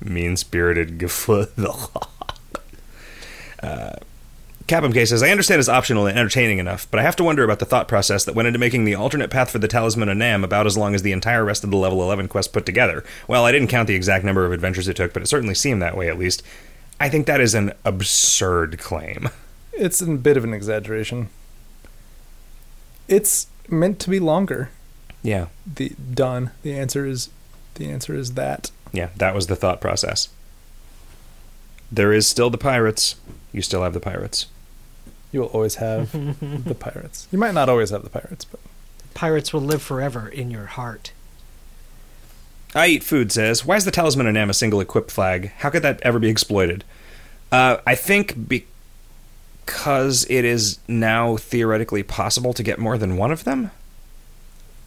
mean-spirited guffaw. uh, Capum K says, I understand it's optional and entertaining enough, but I have to wonder about the thought process that went into making the alternate path for the Talisman of Nam about as long as the entire rest of the level 11 quest put together. Well, I didn't count the exact number of adventures it took, but it certainly seemed that way at least. I think that is an absurd claim. It's a bit of an exaggeration. It's meant to be longer. Yeah. The done. The answer is the answer is that. Yeah, that was the thought process. There is still the pirates. You still have the pirates. You will always have the pirates. You might not always have the pirates, but Pirates will live forever in your heart. I Eat Food says, Why is the Talisman of Nam a single equipped flag? How could that ever be exploited? Uh, I think because it is now theoretically possible to get more than one of them.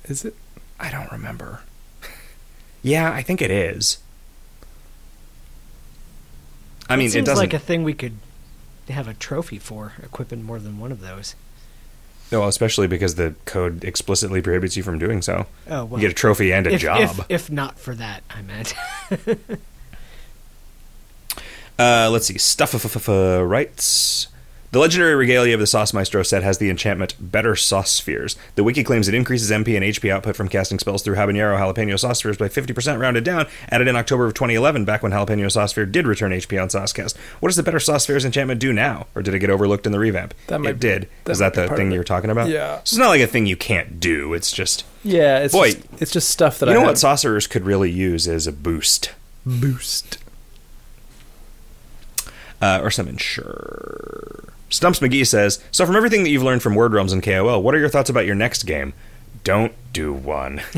is it? I don't remember. yeah, I think it is. I mean, it it, seems doesn't. like a thing we could have a trophy for equipping more than one of those. no, especially because the code explicitly prohibits you from doing so. Oh well, you get a trophy and a if, job. If, if not for that, I meant. Uh, let's see. Stuff writes. The legendary regalia of the Sauce Maestro set has the enchantment Better Sauce Spheres. The wiki claims it increases MP and HP output from casting spells through habanero jalapeno sauce spheres by 50% rounded down, added in October of 2011, back when jalapeno sauce sphere did return HP on Saucecast. What does the Better Sauce Spheres enchantment do now? Or did it get overlooked in the revamp? That might it did. that Is that the thing you're talking about? Yeah. So it's not like a thing you can't do. It's just. Yeah, it's Boy, just, it's just stuff that I. you I know have- what sorcerers could really use is a boost. boost. uh, or some insure. Stumps McGee says, "So from everything that you've learned from Word Realms and KOL, what are your thoughts about your next game? Don't do one.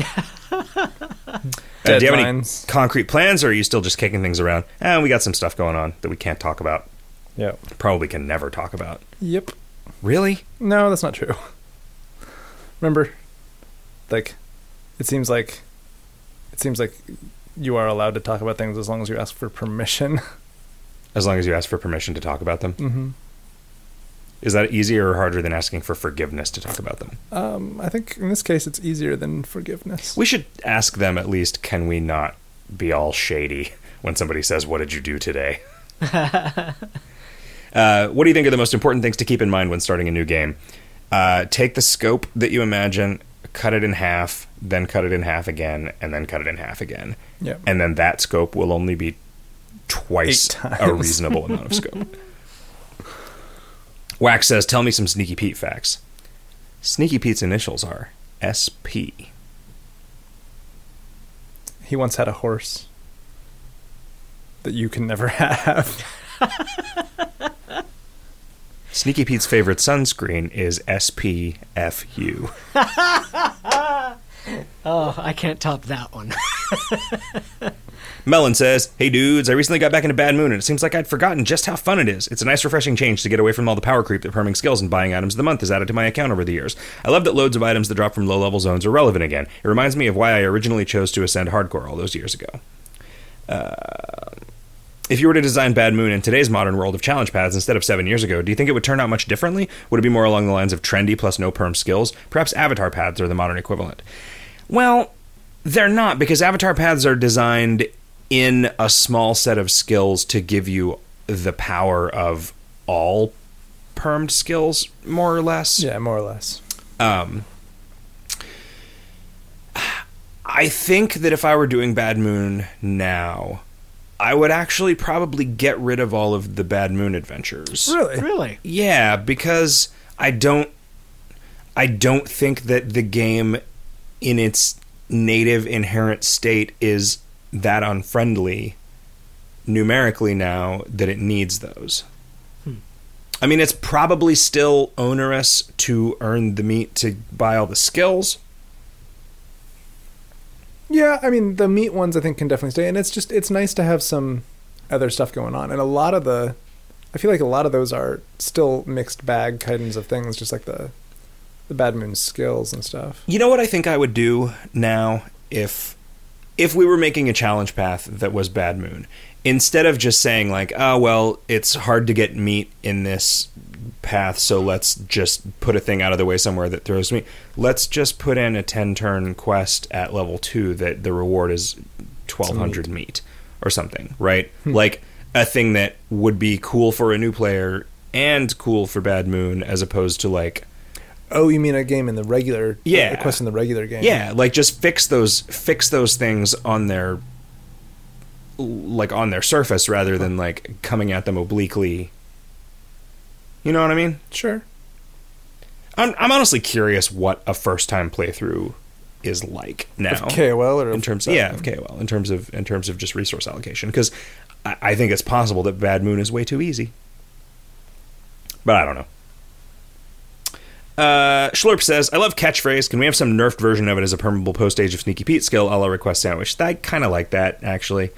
Uh, do you have any concrete plans, or are you still just kicking things around? And we got some stuff going on that we can't talk about. Yeah. Probably can never talk about. Yep. Really? No, that's not true. Remember, like, it seems like, it seems like you are allowed to talk about things as long as you ask for permission. As long as you ask for permission to talk about them. hmm Is that easier or harder than asking for forgiveness to talk about them? Um, I think in this case it's easier than forgiveness. We should ask them at least. Can we not be all shady when somebody says, "What did you do today?" uh, what do you think are the most important things to keep in mind when starting a new game? Uh, take the scope that you imagine, cut it in half, then cut it in half again, and then cut it in half again, Yeah. and then that scope will only be twice a reasonable amount of scope. Wax says, "Tell me some Sneaky Pete facts." Sneaky Pete's initials are SP. He once had a horse that you can never have. Sneaky Pete's favorite sunscreen is SPFU. oh, I can't top that one. Melon says, Hey dudes, I recently got back into Bad Moon and it seems like I'd forgotten just how fun it is. It's a nice refreshing change to get away from all the power creep that perming skills and buying items of the month has added to my account over the years. I love that loads of items that drop from low level zones are relevant again. It reminds me of why I originally chose to ascend hardcore all those years ago. Uh, if you were to design Bad Moon in today's modern world of challenge paths instead of seven years ago, do you think it would turn out much differently? Would it be more along the lines of trendy plus no perm skills? Perhaps avatar paths are the modern equivalent. Well, they're not because avatar paths are designed in a small set of skills to give you the power of all permed skills, more or less. yeah, more or less. Um, I think that if I were doing Bad Moon now, I would actually probably get rid of all of the Bad Moon adventures. Really? really? Yeah, because I don't I don't think that the game in its native inherent state is that unfriendly numerically now that it needs those. Hmm. I mean, it's probably still onerous to earn the meat to buy all the skills. Yeah, I mean the meat ones I think can definitely stay, and it's just it's nice to have some other stuff going on, and a lot of the, I feel like a lot of those are still mixed bag kinds of things, just like the, the Bad Moon skills and stuff. You know what I think I would do now if if we were making a challenge path that was Bad Moon, instead of just saying like, "Oh, well, it's hard to get meat in this path, so let's just put a thing out of the way somewhere that throws me." Let's just put in a 10-turn quest at level 2 that the reward is 1200 meat or something, right? Hmm. Like a thing that would be cool for a new player and cool for Bad Moon as opposed to like Oh, you mean a game in the regular? Yeah. a quest in the regular game. Yeah, like just fix those fix those things on their like on their surface rather than like coming at them obliquely. You know what I mean? sure. I'm I'm honestly curious what a first time playthrough is like now. Of KOL or in of terms that yeah, of KOL, in terms of in terms of just resource allocation because I, I think it's possible that Bad Moon is way too easy. But I don't know. Uh, Schlurp says, I love catchphrase. Can we have some nerfed version of it as a permeable post age of Sneaky Pete skill a la request sandwich? I kind of like that, actually.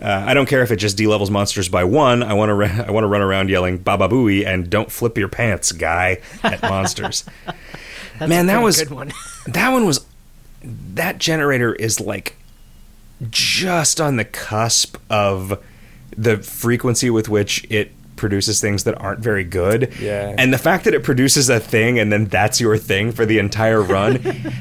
Uh, I don't care if it just D-levels monsters by one. I want to ra- I want to run around yelling "Baba Booey" and "Don't flip your pants, guy" at monsters. That's Man, a that was- good one. that one was that generator is like just on the cusp of the frequency with which it produces things that aren't very good. Yeah. And the fact that it produces a thing and then that's your thing for the entire run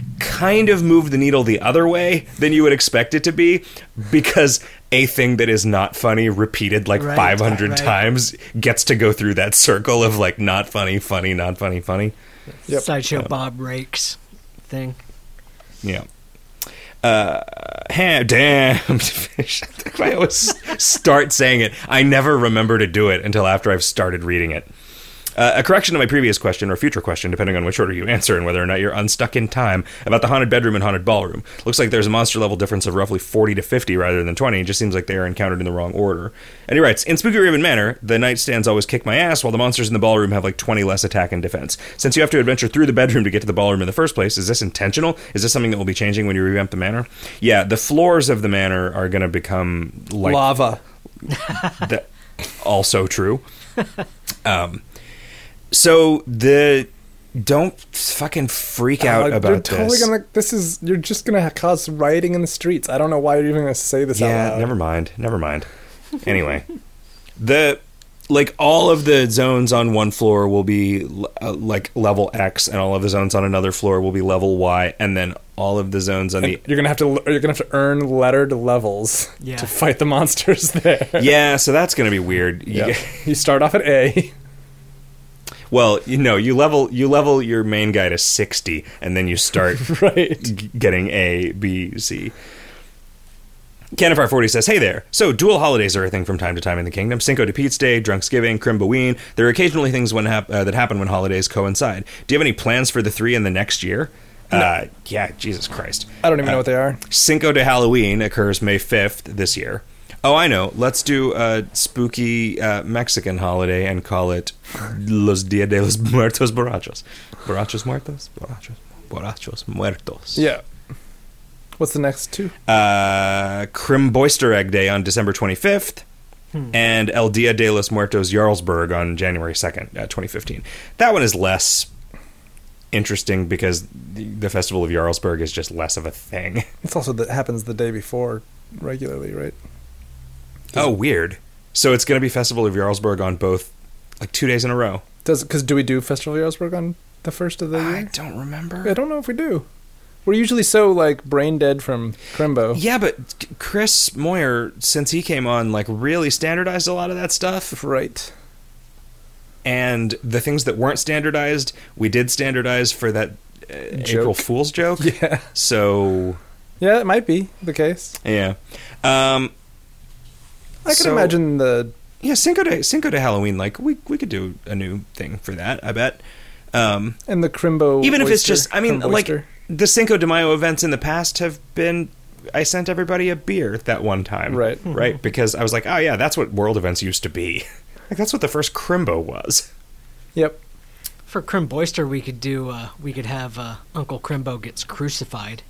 kind of moved the needle the other way than you would expect it to be because a thing that is not funny repeated like Right, 500 right. times gets to go through that circle of like not funny, funny, not funny, funny. Yep. Sideshow Bob Rakes thing. Yeah. Uh, ha- damn. I always start saying it. I never remember to do it until after I've started reading it. Uh, a correction to my previous question or future question, depending on which order you answer and whether or not you're unstuck in time, about the haunted bedroom and haunted ballroom. Looks like there's a monster level difference of roughly 40 to 50 rather than 20. It just seems like they are encountered in the wrong order. And he writes In Spookyraven Manor, the nightstands always kick my ass, while the monsters in the ballroom have like 20 less attack and defense. Since you have to adventure through the bedroom to get to the ballroom in the first place, is this intentional? Is this something that will be changing when you revamp the manor? Yeah, the floors of the manor are going to become like Lava. that also true. Um, so the don't fucking freak out Uh, about you're totally this. gonna. This is. You're just gonna cause rioting in the streets. I don't know why you're even gonna say this out yeah, loud. never mind. Never mind. Anyway, the like all of the zones on one floor will be uh, like level X, and all of the zones on another floor will be level Y, and then all of the zones on And the you're gonna have to. You're gonna have to earn lettered levels Yeah. to fight the monsters there. yeah. So that's gonna be weird. You Yeah. get- you start off at A. well, you know, you level you level your main guy to sixty, and then you start right. g- getting A, B, C. Canifar40 says, Hey there. So, dual holidays are a thing from time to time in the kingdom. Cinco de Pete's Day, Drunksgiving, Crimbaween. There are occasionally things when hap- uh, that happen when holidays coincide. Do you have any plans for the three in the next year? Uh, yeah, Jesus Christ. I don't even know what they are. Cinco de Halloween occurs May 5th this year. Oh, I know. Let's do a spooky uh, Mexican holiday and call it Los Dia de los Muertos Borrachos. Borrachos Muertos? Borrachos. Borrachos Muertos. Yeah. What's the next two? Uh, Crimboyster Egg Day on December 25th. And El Dia de los Muertos Jarlsberg on January 2nd, uh, 2015. That one is less interesting because the, the Festival of Jarlsberg is just less of a thing. It's also that happens the day before regularly, right? Oh, weird. So it's going to be Festival of Jarlsberg on both, like two days in a row. Does because do we do Festival of Jarlsberg on the first of the year? I don't remember. I don't know if we do. We're usually so like brain dead from Crimbo. Yeah, but Chris Moyer, since he came on, like really standardized a lot of that stuff. Right. And the things that weren't standardized, we did standardize for that uh, April Fool's joke. Yeah. So Yeah, it might be the case. yeah, um, I can So- imagine the yeah. Cinco de Cinco de Halloween, like we we could do a new thing for that. I bet. Um, and the Crimbo. even if it's just, I mean, like oyster. the Cinco de Mayo events in the past have been I sent everybody a beer that one time. Right. Right? Because I was like, oh yeah, that's what world events used to be. Like that's what the first Crimbo was. Yep. For Crimboyster, we could do. Uh, we could have uh, Uncle Crimbo gets crucified.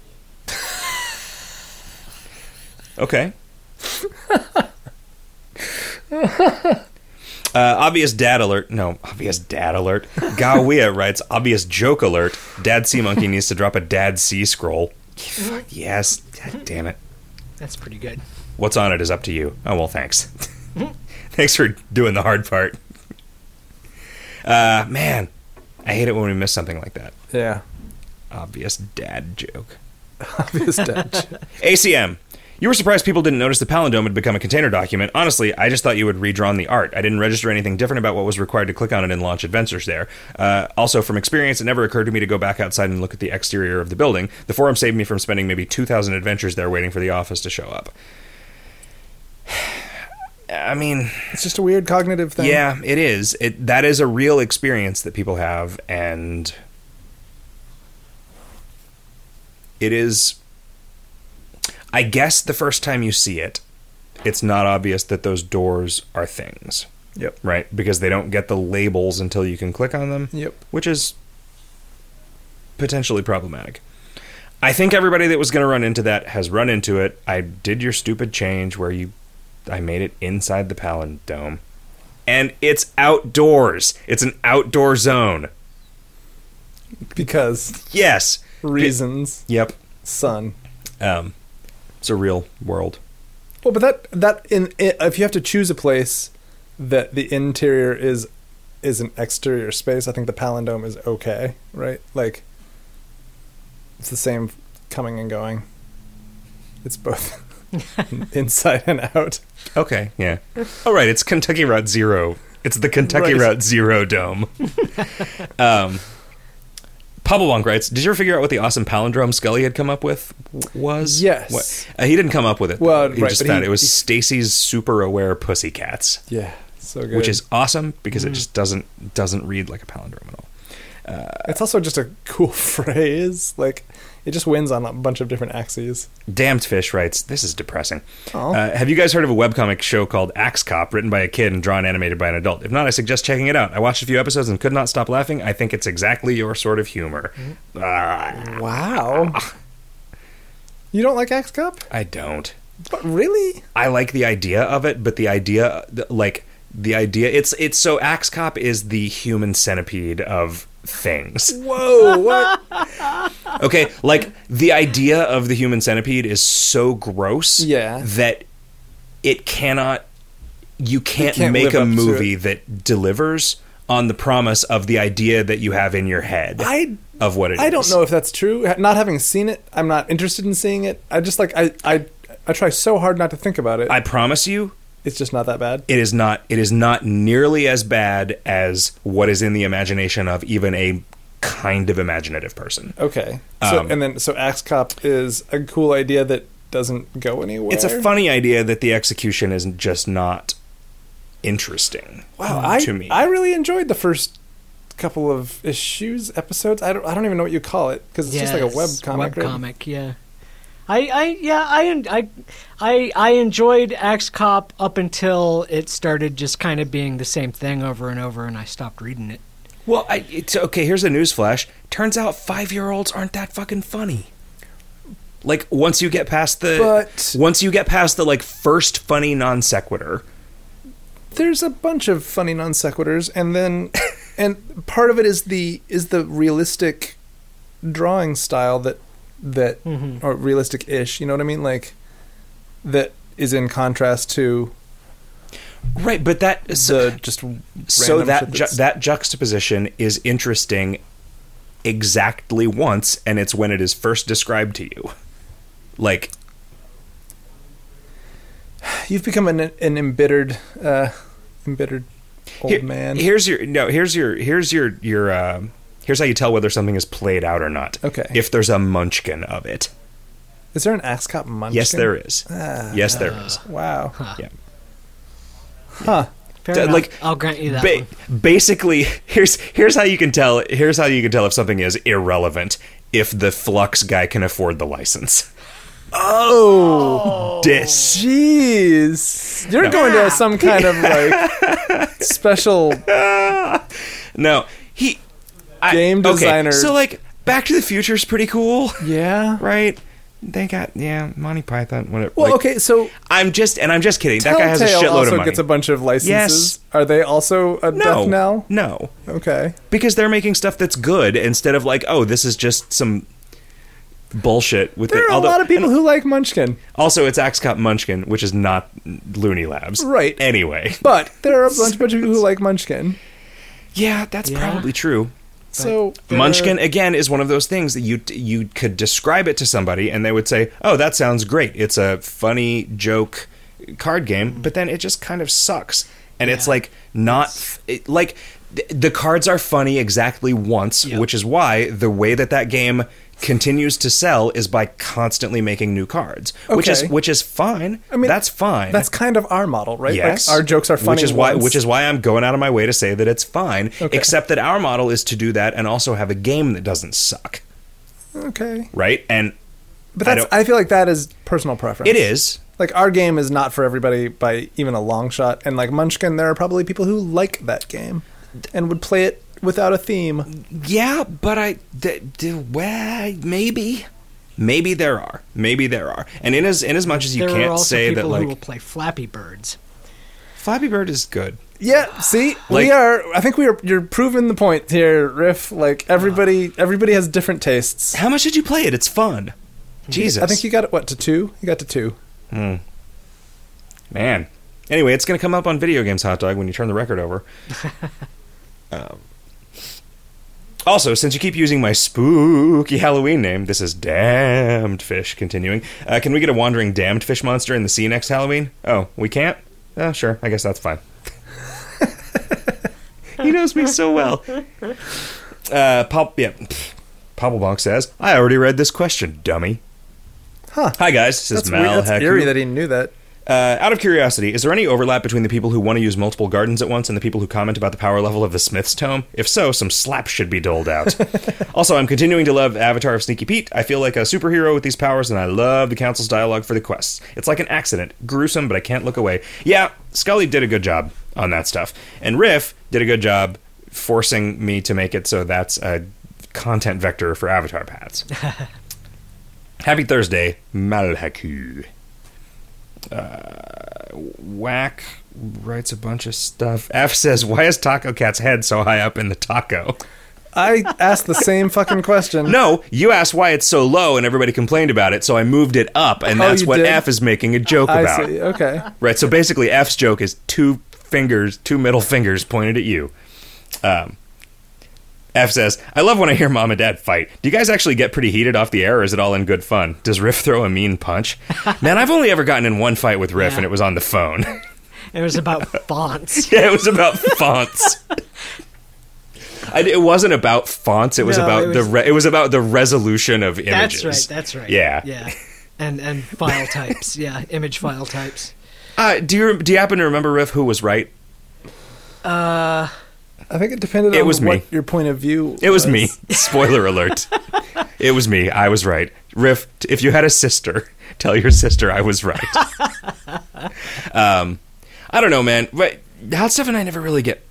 Okay. uh, obvious dad alert. No, obvious dad alert. Gawia writes, obvious joke alert. Dad Sea Monkey needs to drop a Dad Sea scroll. Yes. God damn it. That's pretty good. What's on it is up to you. Oh, well, thanks. thanks for doing the hard part. Uh, man, I hate it when we miss something like that. Yeah. Obvious dad joke. Obvious dad. ACM. You were surprised people didn't notice the palindrome had become a container document. Honestly, I just thought you had redrawn the art. I didn't register anything different about what was required to click on it and launch adventures there. Uh, also, from experience, it never occurred to me to go back outside and look at the exterior of the building. The forum saved me from spending maybe 2,000 adventures there waiting for the office to show up. I mean, It's just a weird cognitive thing. yeah, it is. It that is a real experience that people have, and it is. I guess the first time you see it, it's not obvious that those doors are things, Yep. right? Because they don't get the labels until you can click on them, Yep. which is potentially problematic. I think everybody that was going to run into that has run into it. I did your stupid change where you I made it inside the palindrome. And it's outdoors. It's an outdoor zone. Because Yes. reasons. Yep. Sun. Um it's a real world. Well, but that that in if you have to choose a place that the interior is is an exterior space, I think the palindrome is okay, right? Like it's the same coming and going. It's both inside and out. Okay, yeah. All right, it's Kentucky Route Zero. It's the Kentucky Right. Route Zero Dome. um, Pablo writes, "Did you ever figure out what the awesome palindrome Scully had come up with was? Yes. What? Uh, he didn't come up with it. Well, though. he right, just found he- it was Stacy's super aware pussycats, Yeah, so good. which is awesome because Mm. it just doesn't doesn't read like a palindrome at all. it's also just a cool phrase. Like it just wins on a bunch of different axes. Damned Fish writes, This is depressing. Oh. Uh, have you guys heard of a webcomic show called Axe Cop, written by a kid and drawn animated by an adult? If not, I suggest checking it out. I watched a few episodes and could not stop laughing. I think it's exactly your sort of humor. Ah, Wow. You don't like Axe Cop? I don't. But really? I like the idea of it, but the idea, like, the idea, it's, it's so Axe Cop is the human centipede of things. Whoa! What? Okay, like the idea of the human centipede is so gross Yeah. that it cannot you can't, can't make a movie that delivers on the promise of the idea that you have in your head I of what it is. I don't know if that's true. Not having seen it, I'm not interested in seeing it. I just like I I I try so hard not to think about it. I promise you it's just not that bad. it is not it is not nearly as bad as what is in the imagination of even a kind of imaginative person. Okay. So Um, and then so Axe Cop is a cool idea that doesn't go anywhere. It's a funny idea that the execution is just not interesting. Wow, I to me. I really enjoyed the first couple of issues, episodes. I don't I don't even know what you call it because it's just like a web comic. Web right? comic, yeah. I, I yeah I, I I I enjoyed Axe Cop up until it started just kind of being the same thing over and over, and I stopped reading it. Well, I, it's okay. Here's a newsflash. Turns out five year olds aren't that fucking funny. Like once you get past the But- once you get past the like first funny non sequitur. There's a bunch of funny non sequiturs, and then and part of it is the is the realistic drawing style that that Mhm. or realistic ish. You know what I mean? Like that is in contrast to Right, but that so, just so that ju- that juxtaposition is interesting exactly once, and it's when it is first described to you. Like you've become an an embittered uh, embittered old Here- man. Here's your no. Here's your here's your your. Uh, here's how you tell whether something is played out or not. Okay. If there's a munchkin of it. Is there an Axe Cop munchkin? Yes, there is. Ah, Yes, there is. wow. Huh. Yeah. Huh. Fair D- enough. like, I'll grant you that Ba- one. basically, here's here's how you can tell. Here's how you can tell if something is irrelevant if the Fluxx guy can afford the license. Oh, Dis. jeez! You're going to some kind of like special. No, he I- Game okay, designer. So like, Back to the Future is pretty cool, Yeah. right? They got yeah, Monty Python. Whatever. Well, like, okay, so I'm just and I'm just kidding. That guy has a shitload of money. gets a bunch of licenses. Yes. Are they also a no, death knell? no, Okay. because they're making stuff that's good instead of like, oh, this is just some bullshit with There it. are Although- a lot of people who like Munchkin, also it's Axe Cop Munchkin, which is not Looney Labs, Right. Anyway, but there are a bunch, bunch of people who like Munchkin. yeah, that's Yeah. probably true. So uh, Munchkin again is one of those things that you you could describe it to somebody and they would say, "Oh, that sounds great. It's a funny joke card game," but then it just kind of sucks. And it's like not it, like th- the cards are funny exactly once, Yep. which is why the way that that game continues to sell is by constantly making new cards, which is which is fine. I mean, that's fine. That's kind of our model, right? Yes, Like, our jokes are funny. which is why once. which is why I'm going out of my way to say that it's fine. Okay. Except that our model is to do that and also have a game that doesn't suck, okay. right? And But that's don't- I, feel like that is personal preference. it is. Like our game is not for everybody by even a long shot. And like Munchkin, there are probably people who like that game and would play it without a theme. Yeah, but I d- d- well, maybe, maybe there are, maybe there are, and in as in as much as you there are can't also say people that who will play Flappy Birds. Flappy Bird is good. Yeah, see, Like- we are. I think we are. You're proving the point here, Riff. Like everybody, everybody has different tastes. How much did you play it? It's fun. Jesus, I think you got it. What to two? You got to two. Hmm. man. Anyway, it's going to come up on Video Games Hot Dog when you turn the record over. um, also, since you keep using my spooky Halloween name, this is Damned Fish. Continuing, uh, can we get a wandering Damned Fish monster in the sea next Halloween? Oh, we can't. Oh, sure. I guess that's fine. he knows me so well. Uh, Pop, yeah. Popplebank says, "I already read this question, dummy." Huh. Hi guys, this is That's Mal weird. That's Haku. eerie that he knew that. Uh, out of curiosity, is there any overlap between the people who want to use multiple gardens at once and the people who comment about the power level of the Smith's tome? If so, some slaps should be doled out. also, I'm continuing to love Avatar of Sneaky Pete. I feel like a superhero with these powers, and I love the Council's dialogue for the quests. It's like an accident. Gruesome, but I can't look away. Yeah, Scully did a good job on that stuff. And Riff did a good job forcing me to make it so that's a content vector for Avatar paths. Happy Thursday, Malhaku. Whack writes a bunch of stuff. F says, "Why is Taco Cat's head so high up in the taco?" I asked the same fucking question. No, you asked why it's so low, and everybody complained about it, so I moved it up, and Oh, that's what did? F is making a joke I about. see. Okay. Right. So basically, F's joke is two fingers, two middle fingers pointed at you. Um, F says, "I love when I hear mom and dad fight. Do you guys actually get pretty heated off the air, or is it all in good fun? Does Riff throw a mean punch? Man, I've only ever gotten in one fight with Riff, Yeah. and it was on the phone." It was about fonts. Yeah, it was about fonts. I, it wasn't about fonts. It was No, about it the re, it was about the resolution of images. That's right. That's right. Yeah. Yeah. And and file types. Yeah, image file types. Uh, do you do you happen to remember Riff who was right? Uh, I think it depended It on was what me. your point of view. It was me. Spoiler alert. It was me. I was right. Riff, if you had a sister, tell your sister I was right. um, I don't know, man. But Hot Stuff and I never really get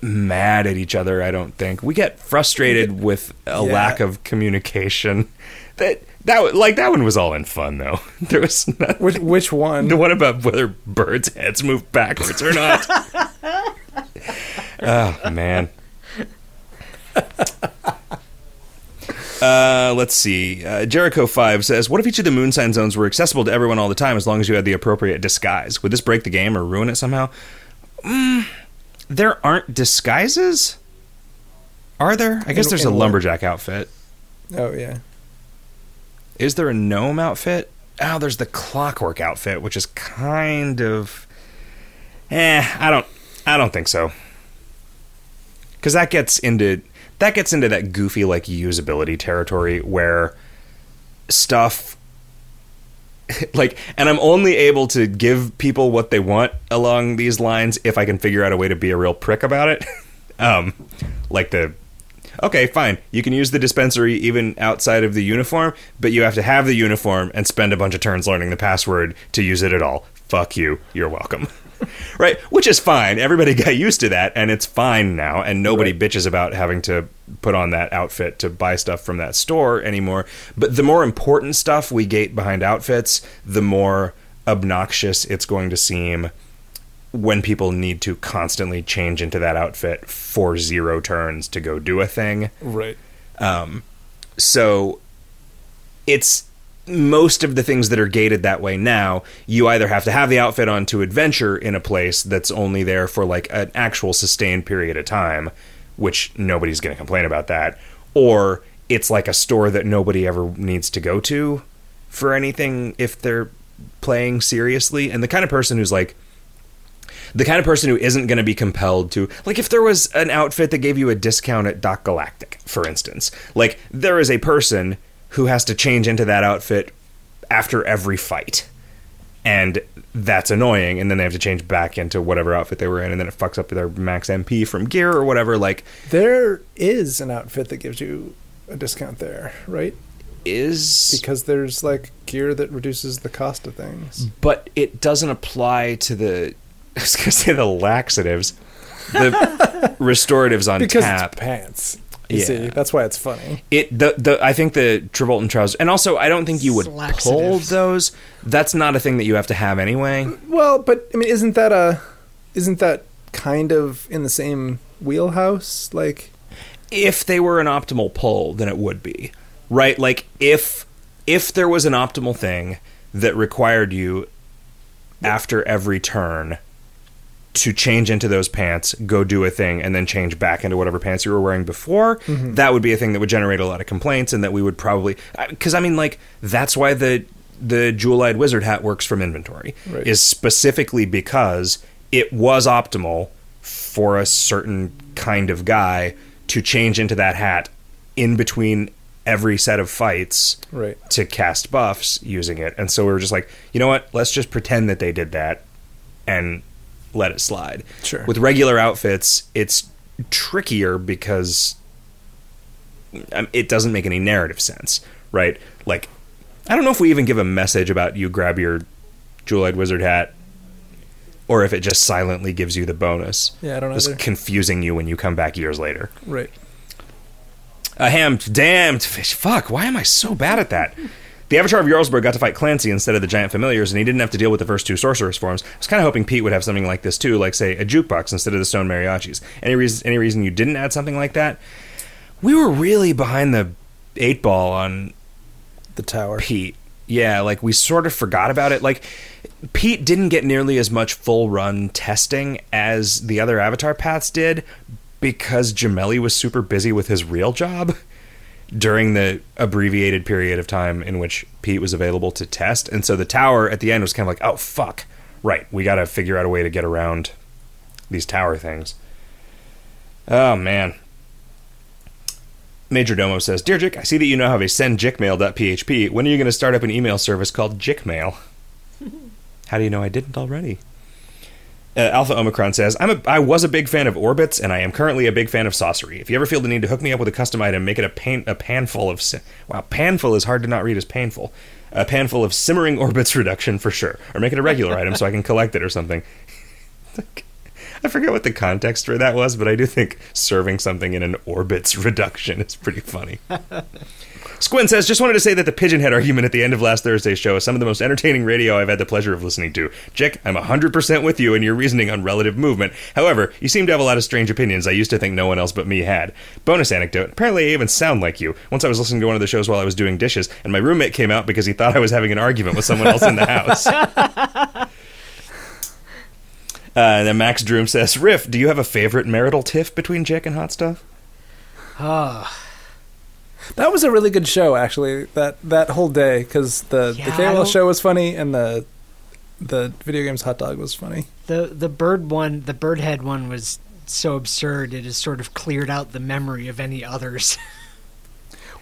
mad at each other. I don't think we get frustrated with a Yeah. lack of communication. That that like that one was all in fun though. There was not, Which which one? the one about whether birds' heads move backwards or not. Oh man. Uh, let's see. Uh, Jericho Five says, "What if each of the moon sign zones were accessible to everyone all the time, as long as you had the appropriate disguise? Would this break the game or ruin it somehow?" Mm, there aren't disguises, are there? I guess In- there's a what? lumberjack outfit. Oh yeah. Is there a gnome outfit? Oh, there's the clockwork outfit, which is kind of eh, I don't I don't think so. Cuz that gets into that gets into that goofy like usability territory where stuff like and I'm only able to give people what they want along these lines if I can figure out a way to be a real prick about it. um like the okay, fine. You can use the dispensary even outside of the uniform, but you have to have the uniform and spend a bunch of turns learning the password to use it at all. Fuck you. You're welcome. right? Which is fine. Everybody got used to that, and it's fine now, and nobody Right. bitches about having to put on that outfit to buy stuff from that store anymore. But the more important stuff we gate behind outfits, the more obnoxious it's going to seem when people need to constantly change into that outfit for zero turns to go do a thing. Right. Um, So it's most of the things that are gated that way now, you either have to have the outfit on to adventure in a place that's only there for like an actual sustained period of time, which nobody's going to complain about that, or it's like a store that nobody ever needs to go to for anything if they're playing seriously. And the kind of person who's like, the kind of person who isn't going to be compelled to like if there was an outfit that gave you a discount at Doc Galaktik for instance like there is a person who has to change into that outfit after every fight and that's annoying and then they have to change back into whatever outfit they were in and then it fucks up their max MP from gear or whatever like There is an outfit that gives you a discount there, right? is Because there's like gear that reduces the cost of things. but it doesn't apply to the I was going to say the laxatives the restoratives on Because tap pants. You Yeah. see, that's why it's funny. it the the I think the Travoltan trousers, and also I don't think you would pull those. That's not a thing that you have to have anyway. Mm, well, but I mean, isn't that a, isn't that kind of in the same wheelhouse? Like, If they were an optimal pull, then it would be right. Like if if there was an optimal thing that required you after every turn to change into those pants, go do a thing, and then change back into whatever pants you were wearing before, mm-hmm. that would be a thing that would generate a lot of complaints, and that we would probably because I mean, like that's why the the jewel-eyed wizard hat works from inventory Right. is specifically because it was optimal for a certain kind of guy to change into that hat in between every set of fights right? to cast buffs using it. And so we were just like, you know what? Let's just pretend that they did that and let it slide. Sure. With regular outfits, it's trickier because um, it doesn't make any narrative sense, right? Like, I don't know if we even give a message about you grab your jewel-eyed wizard hat or if it just silently gives you the bonus. Yeah, I don't know. Just either. confusing you when you come back years later. Right. A hammed, damned fish. Fuck, why am I so bad at that? The Avatar of Jarlsberg got to fight Clancy instead of the giant familiars, and he didn't have to deal with the first two sorceress forms. I was kind of hoping Pete would have something like this too, like say a jukebox instead of the stone mariachis. Any reason? Any reason you didn't add something like that? We were really behind the eight ball on The tower. Pete. Yeah, like we sort of forgot about it. Like Pete didn't get nearly as much full run testing as the other Avatar paths did because Gemelli was super busy with his real job during the abbreviated period of time in which Pete was available to test. And so the tower at the end was kind of like, "Oh fuck. Right, we got to figure out a way to get around these tower things." Oh man. Major Domo says, Dear Jick, I see that you now have a sendjickmail.php. When are you going to start up an email service called Jickmail? How do you know I didn't already? Uh, Alpha Omicron says, I'm a, I was a big fan of orbits, and I am currently a big fan of sorcery. If you ever feel the need to hook me up with a custom item, make it a pan, a panful of... Wow, panful is hard to not read as painful. A panful of simmering orbits reduction for sure. Or make it a regular item so I can collect it or something. I forget what the context for that was, but I do think serving something in an orbits reduction is pretty funny. Squin says, just wanted to say that the pigeon head argument at the end of last Thursday's show is some of the most entertaining radio I've had the pleasure of listening to. Jick, I'm 100% with you in your reasoning on relative movement. However, you seem to have a lot of strange opinions I used to think no one else but me had. Bonus anecdote, apparently I even sound like you. Once I was listening to one of the shows while I was doing dishes, and my roommate came out because he thought I was having an argument with someone else in the house. Uh, and then Max Droom says, Riff, do you have a favorite marital tiff between Jick and Hot Stuff? Ah, That was a really good show, actually. That that whole day because the Yeah, the I KOL show was funny and the the video games hot dog was funny. the the bird one, the bird head one was so absurd. It has sort of cleared out the memory of any others.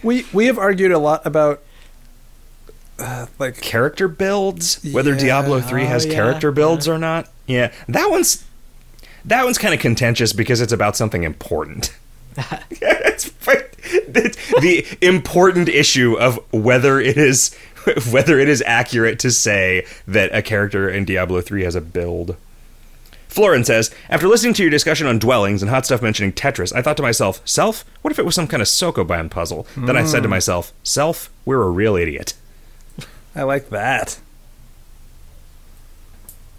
We we have argued a lot about uh, like Character builds, whether Yeah. Diablo 3 Oh, has yeah, character builds yeah. or not. Yeah, that one's that one's kind of contentious because it's about something important. it's, the important issue of whether it is whether it is accurate to say that a character in Diablo 3 has a build. Florin says, after listening to your discussion on dwellings and hot stuff mentioning Tetris, I thought to myself, self, what if it was some kind of Sokoban puzzle? Then I said to hmm. myself, self, we're a real idiot. I like that.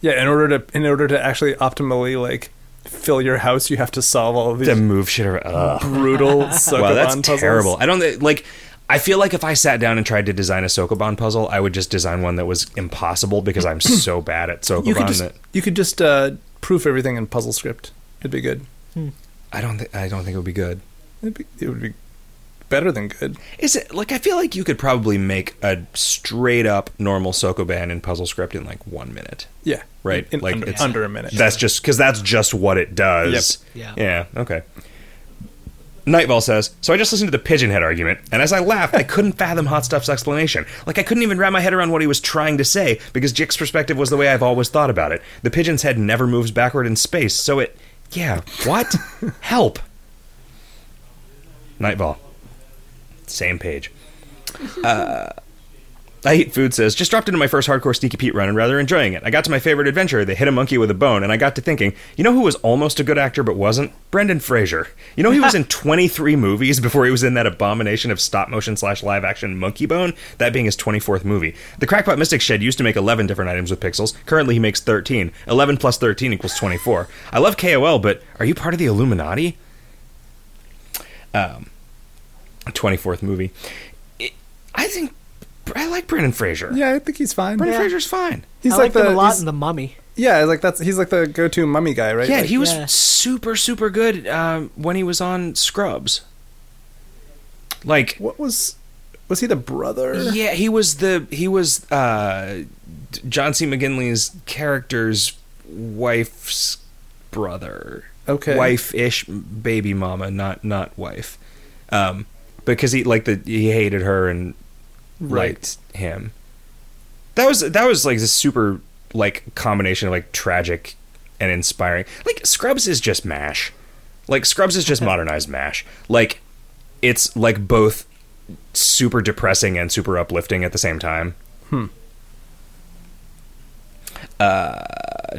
Yeah, in order to in order to actually optimally like fill your house, you have to solve all of these To move shit around. Brutal Wow, that's puzzles. terrible. I don't like. I feel like if I sat down and tried to design a Sokoban puzzle, I would just design one that was impossible because I'm so bad at Sokoban You could just that you could just uh, proof everything in PuzzleScript. It'd be good. I don't. Th- I don't think it would be good. It'd be, it would be better than good. Is it like I feel like you could probably make a straight up normal Sokoban in PuzzleScript in like one minute, Yeah, right? In like under, it's under a minute. That's just because that's just what it does. Yep. Yeah. Okay. Nightfall says, so I just listened to the pigeonhead argument, and as I laughed, I couldn't fathom Hot Stuff's explanation. Like, I couldn't even wrap my head around what he was trying to say, because Jick's perspective was the way I've always thought about it. The pigeon's head never moves backward in space, so it. Yeah, what? Help. Nightfall. Same page. Uh, I Eat Food says, just dropped into my first hardcore Sneaky Pete run and rather enjoying it. I got to my favorite adventure, they hit a monkey with a bone, and I got to thinking, you know who was almost a good actor but wasn't? Brendan Fraser. You know he was in 23 movies before he was in that abomination of stop motion slash live action Monkeybone, that being his 24th movie. The Crackpot Mystic Shed used to make 11 different items with pixels. Currently he makes 13. 11 plus 13 equals 24. I love KOL, but are you part of the Illuminati? Um, 24th movie. It, I think I like Brendan Fraser. yeah, I think he's fine. Brendan Yeah. Fraser's fine. He's I like like the him a lot he's- in the Mummy. yeah, like that's he's like the go-to mummy guy, right? Yeah, Like, he was yeah. super, super good um, when he was on Scrubs. Like, what was was he the brother? yeah, he was the he was uh, John C. McGinley's character's wife's brother. Okay. wife-ish baby mama, not not wife. Um, because he like the he hated her and Right. liked him. That was that was like this super like combination of like tragic and inspiring. Like Scrubs is just mash. Like Scrubs is just modernized mash. Like it's like both super depressing and super uplifting at the same time. Hmm. Uh,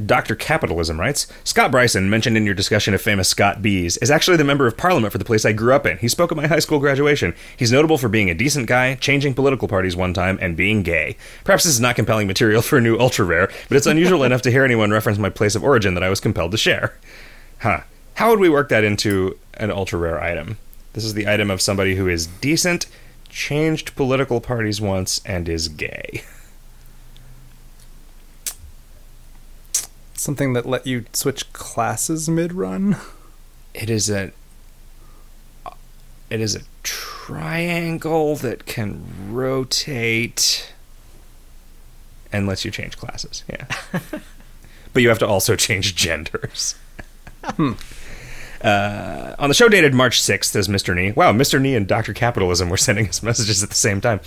Dr. Capitalism writes Scott Brison, mentioned in your discussion of famous Scott Bees, is actually the member of parliament for the place I grew up in. He spoke at my high school graduation. He's notable for being a decent guy, changing political parties one time, and being gay. Perhaps this is not compelling material for a new ultra rare, but it's unusual enough to hear anyone reference my place of origin that I was compelled to share. Huh. How would we work that into an ultra rare item? This is the item of somebody who is decent, changed political parties once, and is gay. Something that let you switch classes mid-run. It is a it is a triangle that can rotate and lets you change classes. Yeah. but you have to also change genders. Uh, on the show dated March 6th, says Mr. Nee. Wow, Mr. Nee and Dr. Capitalism were sending us messages at the same time.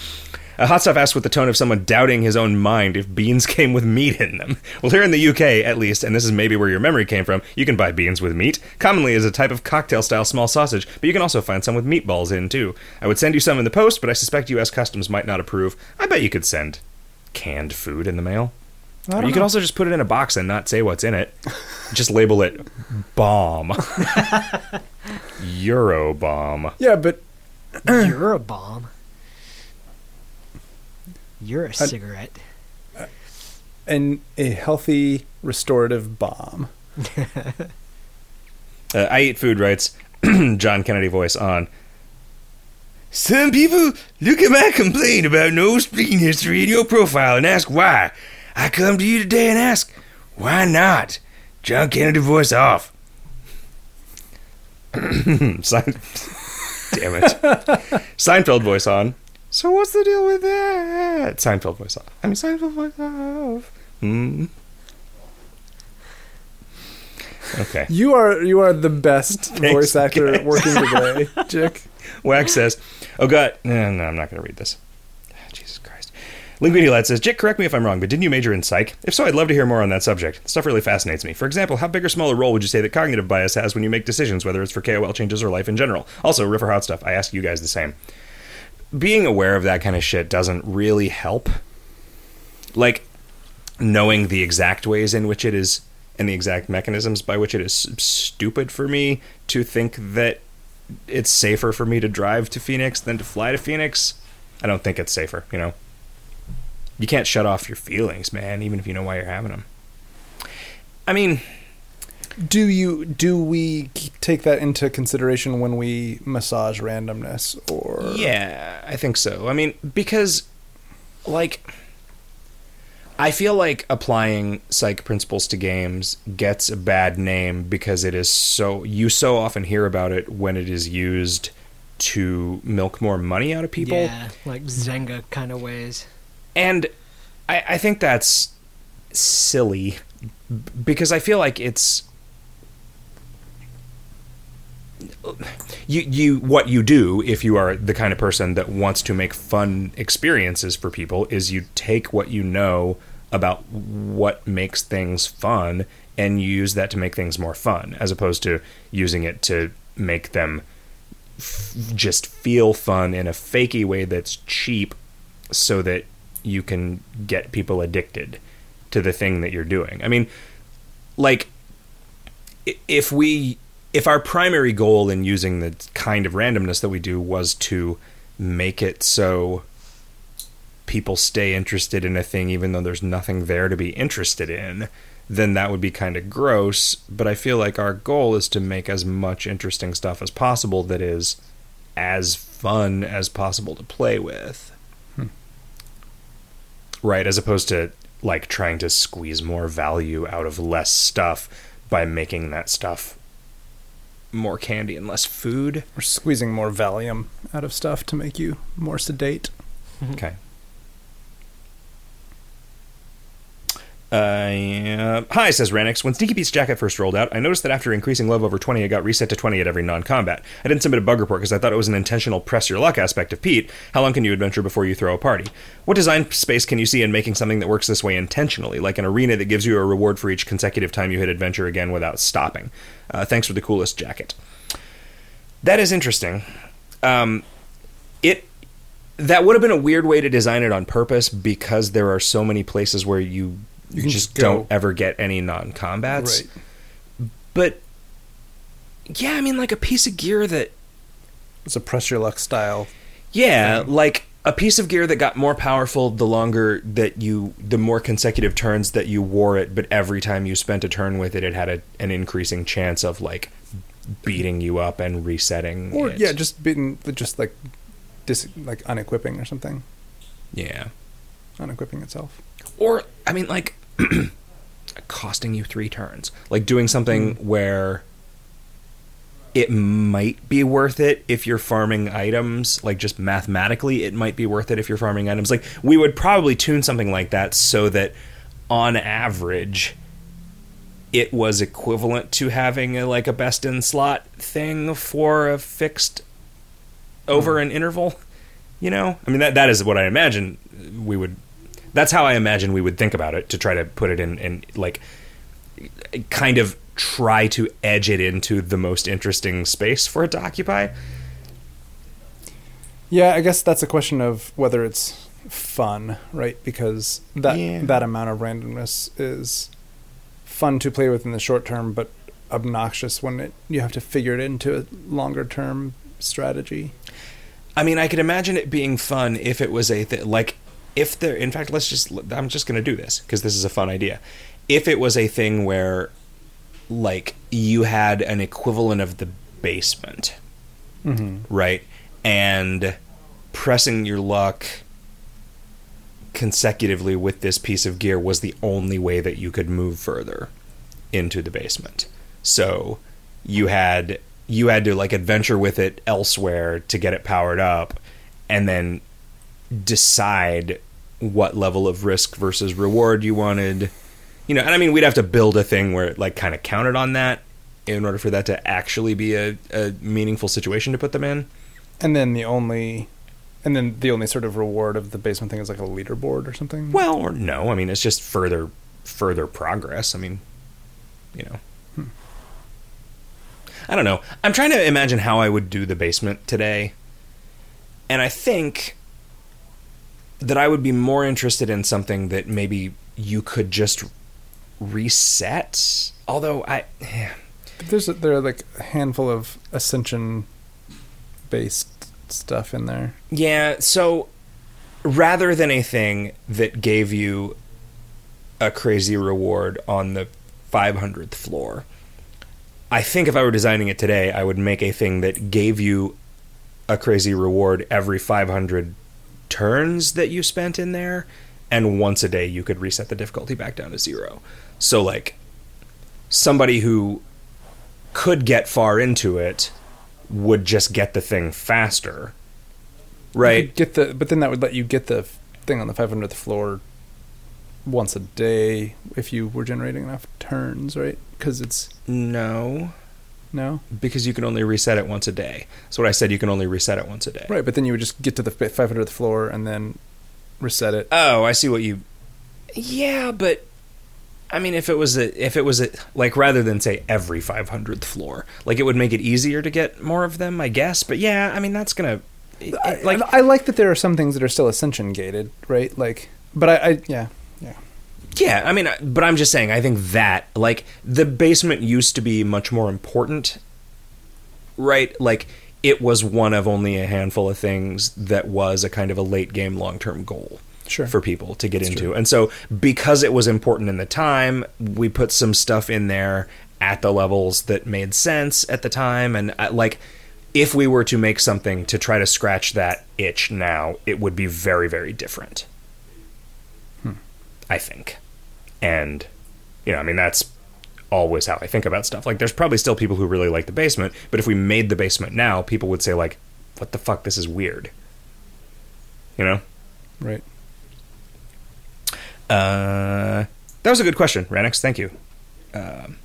Uh, Hot Stuff asked with the tone of someone doubting his own mind if beans came with meat in them. Well, here in the UK, at least, and this is maybe where your memory came from, you can buy beans with meat, commonly as a type of cocktail style small sausage, but you can also find some with meatballs in too. I would send you some in the post, but I suspect US Customs might not approve. I bet you could send canned food in the mail. I Or don't you could also just put it in a box and not say what's in it. just label it bomb. Euro bomb. Yeah, but You're bomb. You're a cigarette. and a healthy restorative bomb. Uh, I eat food writes John Kennedy voice on. Some people look at my complaint about no screen history in your profile and ask why. I come to you today and ask, why not? John Kennedy voice off. Sein- Damn it. Seinfeld voice on. So what's the deal with that? Seinfeld voice off. I mean Seinfeld voice off. Hmm. Okay. You are you are the best Thanks, voice actor guys. working today, Jick. Wax says, "Oh God, no, no I'm not going to read this." Jesus Christ. Linguini Lad says, "Jick, correct me if I'm wrong, but didn't you major in psych? If so, I'd love to hear more on that subject. The stuff really fascinates me. For example, how big or small a role would you say that cognitive bias has when you make decisions, whether it's for KOL changes or life in general? Also, riff or hot stuff. I ask you guys the same." Being aware of that kind of shit doesn't really help. Like knowing the exact ways in which it is and the exact mechanisms by which it is stupid for me to think that it's safer for me to drive to Phoenix than to fly to Phoenix. I don't think it's safer, you know. You can't shut off your feelings, man, even if you know why you're having them. I mean, Do you do we take that into consideration when we massage randomness or Yeah, I think so. I mean, because like I feel like applying psych principles to games gets a bad name because it is so you so often hear about it when it is used to milk more money out of people. Yeah, like Zynga kind of ways. And I, I think that's silly because I feel like it's you you what you do if you are the kind of person that wants to make fun experiences for people is you take what you know about what makes things fun and you use that to make things more fun as opposed to using it to make them f- just feel fun in a fakey way that's cheap so that you can get people addicted to the thing that you're doing. I mean, like if we if our primary goal in using the kind of randomness that we do was to make it so people stay interested in a thing even though there's nothing there to be interested in, then that would be kind of gross. But I feel like our goal is to make as much interesting stuff as possible that is as fun as possible to play with. Hmm. Right, as opposed to like trying to squeeze more value out of less stuff by making that stuff more candy and less food. or squeezing more Valium out of stuff to make you more sedate? Mm-hmm. Okay. Uh. Hi, says Ranix. When Sneaky Pete's jacket first rolled out, I noticed that after increasing love over 20, it got reset to 20 at every non combat. I didn't submit a bug report because I thought it was an intentional press your luck aspect of Pete. How long can you adventure before you throw a party? What design space can you see in making something that works this way intentionally, like an arena that gives you a reward for each consecutive time you hit adventure again without stopping? Uh, thanks for the coolest jacket. That is interesting. Um, it that would have been a weird way to design it on purpose because there are so many places where you, You can just go. don't ever get any non-combats. Right. But yeah, I mean like a piece of gear that It's a press your luck style. yeah, thing. like a piece of gear that got more powerful the longer that you the more consecutive turns that you wore it, but every time you spent a turn with it it had a, an increasing chance of like beating you up and resetting Or it. yeah, just being just like dis like unequipping or something. yeah. Unequipping itself. Or I mean, like costing you three turns, like doing something mm-hmm. where it might be worth it if you're farming items. Like just mathematically, it might be worth it if you're farming items. Like we would probably tune something like that so that, on average, it was equivalent to having a, like a best in slot thing for a fixed over mm. an interval. You know, I mean that that is what I imagine we would. That's how I imagine we would think about it to try to put it in and like kind of try to edge it into the most interesting space for it to occupy. Yeah, I guess that's a question of whether it's fun, right? Because that Yeah. that amount of randomness is fun to play with in the short term, but obnoxious when it you have to figure it into a longer term strategy. I mean, I could imagine it being fun if it was a th- like if there. In fact, let's just. I'm just going to do this because this is a fun idea. If it was a thing where, like, you had an equivalent of the basement, Mm-hmm. right, and pressing your luck consecutively with this piece of gear was the only way that you could move further into the basement. So you had you had to like adventure with it elsewhere to get it powered up and then decide what level of risk versus reward you wanted. You know, and I mean we'd have to build a thing where it like kind of counted on that in order for that to actually be a, a meaningful situation to put them in. And then the only and then the only sort of reward of the basement thing is like a leaderboard or something. Well, or no. I mean, it's just further further progress. I mean, you know. Hmm. I don't know. I'm trying to imagine how I would do the basement today. and I think that I would be more interested in something that maybe you could just reset. Although I, But there's a, there are like a handful of ascension based stuff in there. yeah. So rather than a thing that gave you a crazy reward on the 500th floor, I think if I were designing it today, I would make a thing that gave you a crazy reward every 500 turns that you spent in there, and once a day you could reset the difficulty back down to zero. So, like, somebody who could get far into it would just get the thing faster. Right? Get the but then that would let you get the thing on the 500th floor once a day if you were generating enough turns, right? Because it's No, no because you can only reset it once a day. So, what I said, you can only reset it once a day. right, but then you would just get to the 500th floor and then reset it. Oh, I see what you. Yeah, but I mean, if it was a, if it was a, like rather than say every five hundredth floor, like it would make it easier to get more of them, I guess. But yeah, I mean that's gonna it- I, like like I like that there are some things that are still ascension gated, right? Like, but I, I yeah yeah I mean, but I'm just saying, I think that like the basement used to be much more important, right? Like it was one of only a handful of things that was a kind of a late game long term goal. sure for people to get That's into. true. And so because it was important in the time, we put some stuff in there at the levels that made sense at the time and uh, like if we were to make something to try to scratch that itch now, it would be very very different. I think. And you know, I mean that's always how I think about stuff. Like there's probably still people who really like the basement, but if we made the basement now, people would say like what the fuck this is weird. You know? right. Uh, that was a good question, Ranix. Thank you. Um,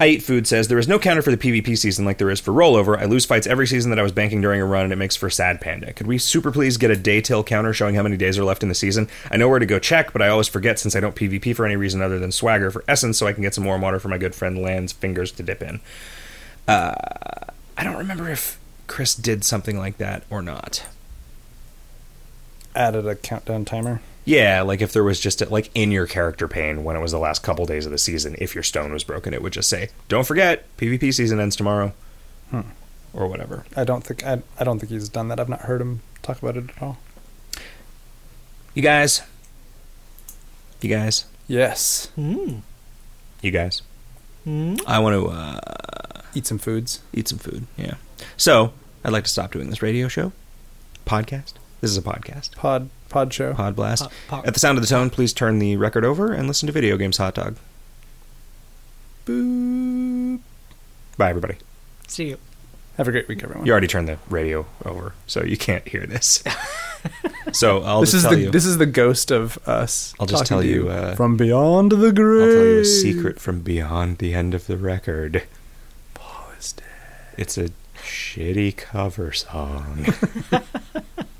I Eat Food says there is no counter for the PvP season like there is for rollover. I lose fights every season that I was banking during a run, and it makes for sad panda. Could we super please get a day till counter showing how many days are left in the season? I know where to go check, but I always forget since I don't PvP for any reason other than swagger for essence, so I can get some warm water for my good friend Land's fingers to dip in. Uh, I don't remember if Chris did something like that or not. Added a countdown timer. Yeah, like if there was just a, like in your character pane when it was the last couple days of the season, if your stone was broken, it would just say, "Don't forget, PvP season ends tomorrow," Hmm. or whatever. I don't think I, I don't think he's done that. I've not heard him talk about it at all. You guys, you guys, Yes. Mm. you guys. Mm. I want to uh, Eat some foods. eat some food. Yeah. So I'd like to stop doing this radio show, podcast. This is a podcast, Pod pod show. Pod Blast. Pop- pop- At the sound of the tone, please turn the record over and listen to Video Games Hot Dog. Boop. Bye, everybody. See you. Have a great week, everyone. You already turned the radio over, so you can't hear this. so I'll this just is tell the you. this is the ghost of us. I'll just tell to you, uh, from beyond the grave. I'll tell you a secret from beyond the end of the record. Paul is dead. It's a shitty cover song.